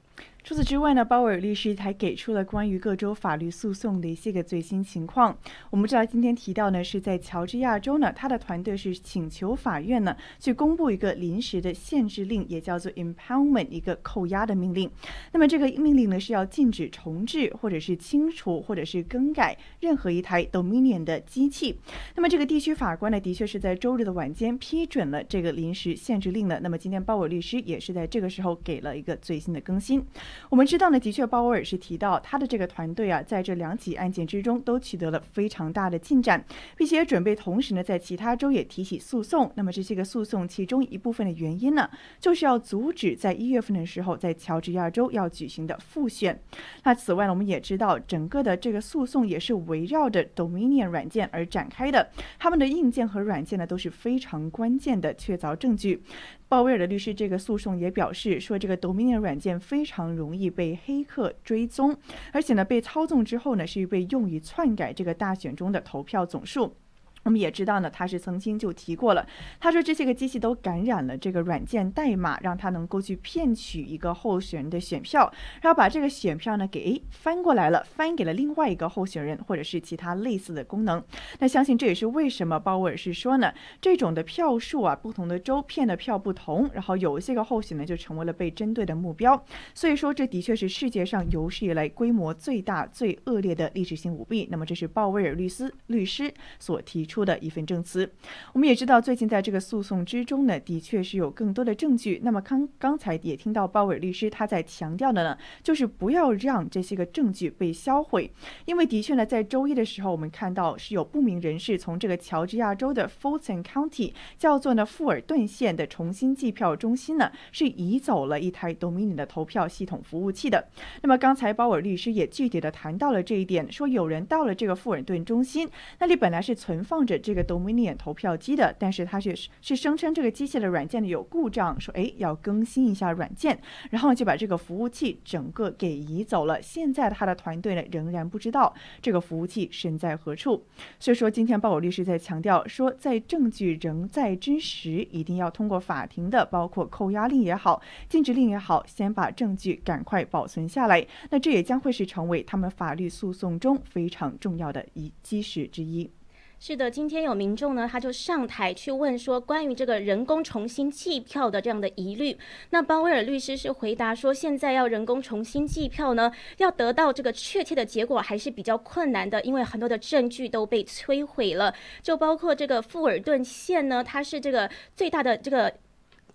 I: 除此之外呢，鲍威尔律师还给出了关于各州法律诉讼的一些个最新情况。我们知道今天提到呢，是在乔治亚州呢，他的团队是请求法院呢去公布一个临时的限制令，也叫做 impoundment 一个扣押的命令。那么这个命令呢是要禁止重置或者是清除或者是更改任何一台 Dominion 的机器。那么这个地区法官呢，的确是在周日的晚间批准了这个临时限制令的。那么今天鲍威尔律师也是在这个时候给了一个最新的更新。我们知道呢，的确，鲍威尔是提到他的这个团队啊，在这两起案件之中都取得了非常大的进展，并且准备同时呢，在其他州也提起诉讼。那么这些个诉讼其中一部分的原因呢，就是要阻止在一月份的时候在乔治亚州要举行的复选。那此外呢，我们也知道，整个的这个诉讼也是围绕着 Dominion 软件而展开的，他们的硬件和软件呢都是非常关键的确凿证据。鲍威尔的律师这个诉讼也表示说，这个 Dominion 软件非常容易被黑客追踪，而且呢，被操纵之后呢，是被用于篡改这个大选中的投票总数。我们也知道呢，他是曾经就提过了。他说这些个机器都感染了这个软件代码，让他能够去骗取一个候选人的选票，然后把这个选票呢给翻过来了，翻给了另外一个候选人，或者是其他类似的功能。那相信这也是为什么鲍威尔是说呢，这种的票数啊，不同的州骗的票不同，然后有一些个候选呢就成为了被针对的目标。所以说，这的确是世界上有史以来规模最大、最恶劣的历史性舞弊。那么，这是鲍威尔律师律师所提出。的一份证词，我们也知道，最近在这个诉讼之中呢，的确是有更多的证据。那么刚刚才也听到鲍威尔律师他在强调的呢，就是不要让这些个证据被销毁，因为的确呢，在周一的时候，我们看到是有不明人士从这个乔治亚州的 Fulton County 叫做呢富尔顿县的重新计票中心呢，是移走了一台 Dominion 的投票系统服务器的。那么刚才鲍威尔律师也具体的谈到了这一点，说有人到了这个富尔顿中心，那里本来是存放。着这个 Dominion 投票机的，但是他却是是声称这个机械的软件呢有故障，说哎要更新一下软件，然后就把这个服务器整个给移走了。现在他的团队呢仍然不知道这个服务器身在何处。所以说，今天鲍尔律师在强调说，在证据仍在之时，一定要通过法庭的，包括扣押令也好，禁止令也好，先把证据赶快保存下来。那这也将会是成为他们法律诉讼中非常重要的一基石之一。
K: 是的，今天有民众呢，他就上台去问说，关于这个人工重新计票的这样的疑虑。那鲍威尔律师是回答说，现在要人工重新计票呢，要得到这个确切的结果还是比较困难的，因为很多的证据都被摧毁了，就包括这个富尔顿县呢，它是这个最大的这个。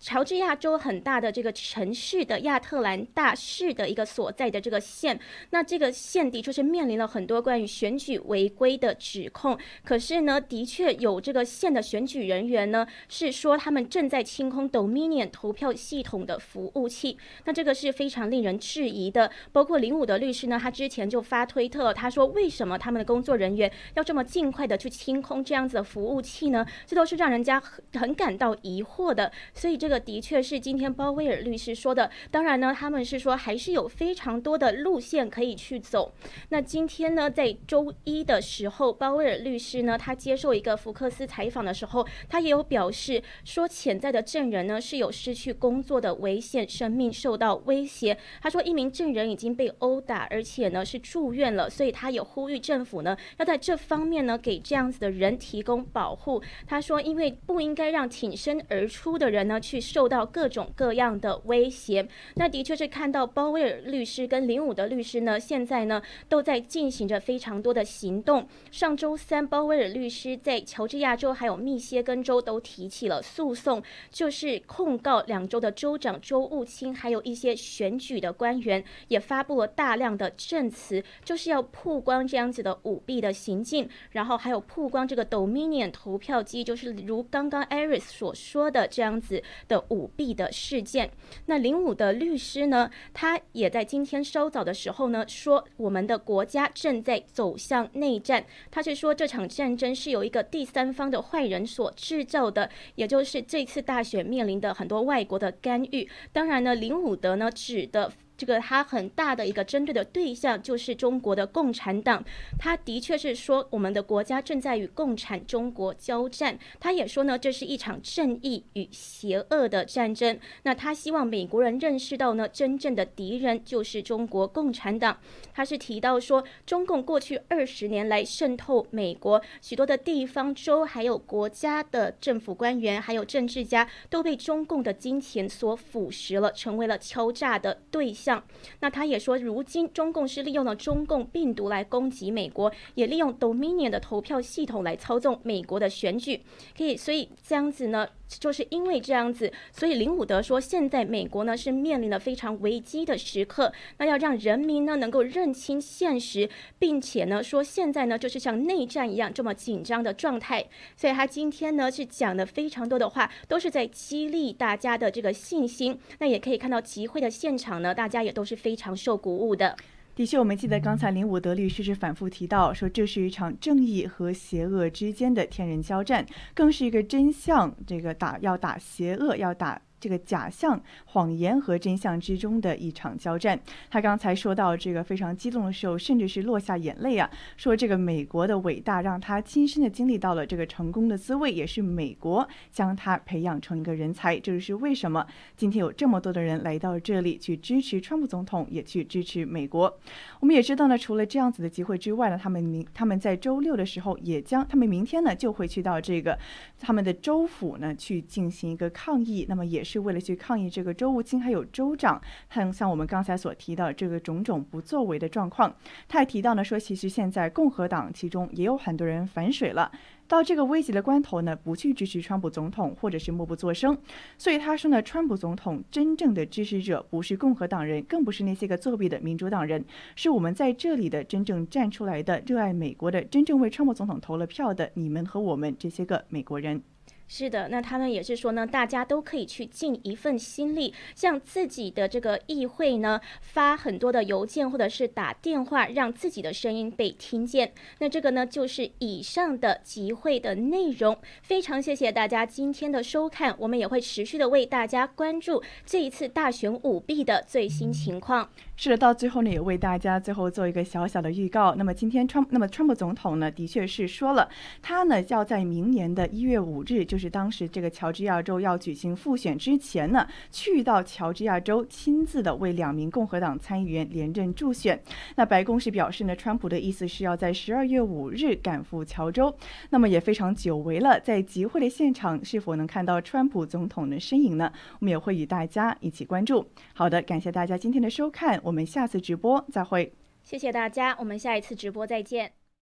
K: 乔治亚州很大的这个城市的亚特兰大市的一个所在的这个县，那这个县的确是面临了很多关于选举违规的指控。可是呢，的确有这个县的选举人员呢是说他们正在清空 Dominion 投票系统的服务器，那这个是非常令人质疑的。包括林武的律师呢，他之前就发推特，他说为什么他们的工作人员要这么尽快的去清空这样子的服务器呢？这都是让人家很很感到疑惑的。所以这个的确是今天鲍威尔律师说的。当然呢，他们是说还是有非常多的路线可以去走。那今天呢，在周一的时候，鲍威尔律师呢，他接受一个福克斯采访的时候，他也有表示说，潜在的证人呢是有失去工作的危险，生命受到威胁。他说，一名证人已经被殴打，而且呢是住院了，所以他也呼吁政府呢要在这方面呢给这样子的人提供保护。他说，因为不应该让挺身而出的人呢去去受到各种各样的威胁。那的确是看到鲍威尔律师跟林武的律师呢，现在呢都在进行着非常多的行动。上周三，鲍威尔律师在乔治亚州还有密歇根州都提起了诉讼，就是控告两州的州长州务卿，还有一些选举的官员，也发布了大量的证词，就是要曝光这样子的舞弊的行径，然后还有曝光这个 Dominion 投票机，就是如刚刚 Iris 所说的这样子的舞弊的事件。那林武的律师呢，他也在今天稍早的时候呢说，我们的国家正在走向内战。他是说这场战争是由一个第三方的坏人所制造的，也就是这次大选面临的很多外国的干预。当然呢，林武德呢指的。这个他很大的一个针对的对象就是中国的共产党，他的确是说我们的国家正在与共产中国交战。他也说呢，这是一场正义与邪恶的战争。那他希望美国人认识到呢，真正的敌人就是中国共产党。他是提到说，中共过去二十年来渗透美国，许多的地方州还有国家的政府官员还有政治家都被中共的金钱所腐蚀了，成为了敲诈的对象。像那他也说，如今中共是利用了中共病毒来攻击美国，也利用 Dominion 的投票系统来操纵美国的选举。可以，所以这样子呢，就是因为这样子，所以林伍德说，现在美国呢是面临了非常危机的时刻，那要让人民呢能够认清现实，并且呢说现在呢就是像内战一样这么紧张的状态。所以他今天呢是讲的非常多的话，都是在激励大家的这个信心。那也可以看到集会的现场呢，大家也都是非常受鼓舞的。
I: 的确，我们记得刚才林伍德律师是反复提到说，这是一场正义和邪恶之间的天人交战，更是一个真相这个打要打邪恶，要打。这个假象、谎言和真相之中的一场交战。他刚才说到这个非常激动的时候，甚至是落下眼泪啊，说这个美国的伟大让他亲身的经历到了这个成功的滋味，也是美国将他培养成一个人才。这就是为什么今天有这么多的人来到这里去支持川普总统，也去支持美国。我们也知道呢，除了这样子的机会之外呢，他们明他们在周六的时候也将他们明天呢就会去到这个他们的州府呢去进行一个抗议。那么也是。是为了去抗议这个州务卿还有州长，很像我们刚才所提到这个种种不作为的状况。他还提到呢，说其实现在共和党其中也有很多人反水了，到这个危急的关头呢，不去支持川普总统，或者是默不作声。所以他说呢，川普总统真正的支持者不是共和党人，更不是那些个作弊的民主党人，是我们在这里的真正站出来的、热爱美国的、真正为川普总统投了票的你们和我们这些个美国人。
K: 是的，那他们也是说呢，大家都可以去尽一份心力，向自己的这个议会呢发很多的邮件或者是打电话，让自己的声音被听见。那这个呢就是以上的集会的内容。非常谢谢大家今天的收看，我们也会持续的为大家关注这一次大选舞弊的最新情况。
I: 是的，到最后呢也为大家最后做一个小小的预告。那么今天川，那么川普总统呢的确是说了，他呢要在明年的一月五日，就是。当时这个乔治亚州要举行复选之前呢，去到乔治亚州亲自的为两名共和党参议员连任助选。那白宫是表示呢，川普的意思是要在十二月五日赶赴乔州。那么也非常久违了，在集会的现场是否能看到川普总统的身影呢？我们也会与大家一起关注。好的，感谢大家今天的收看，我们下次直播再会。
K: 谢谢大家，我们下一次直播再见。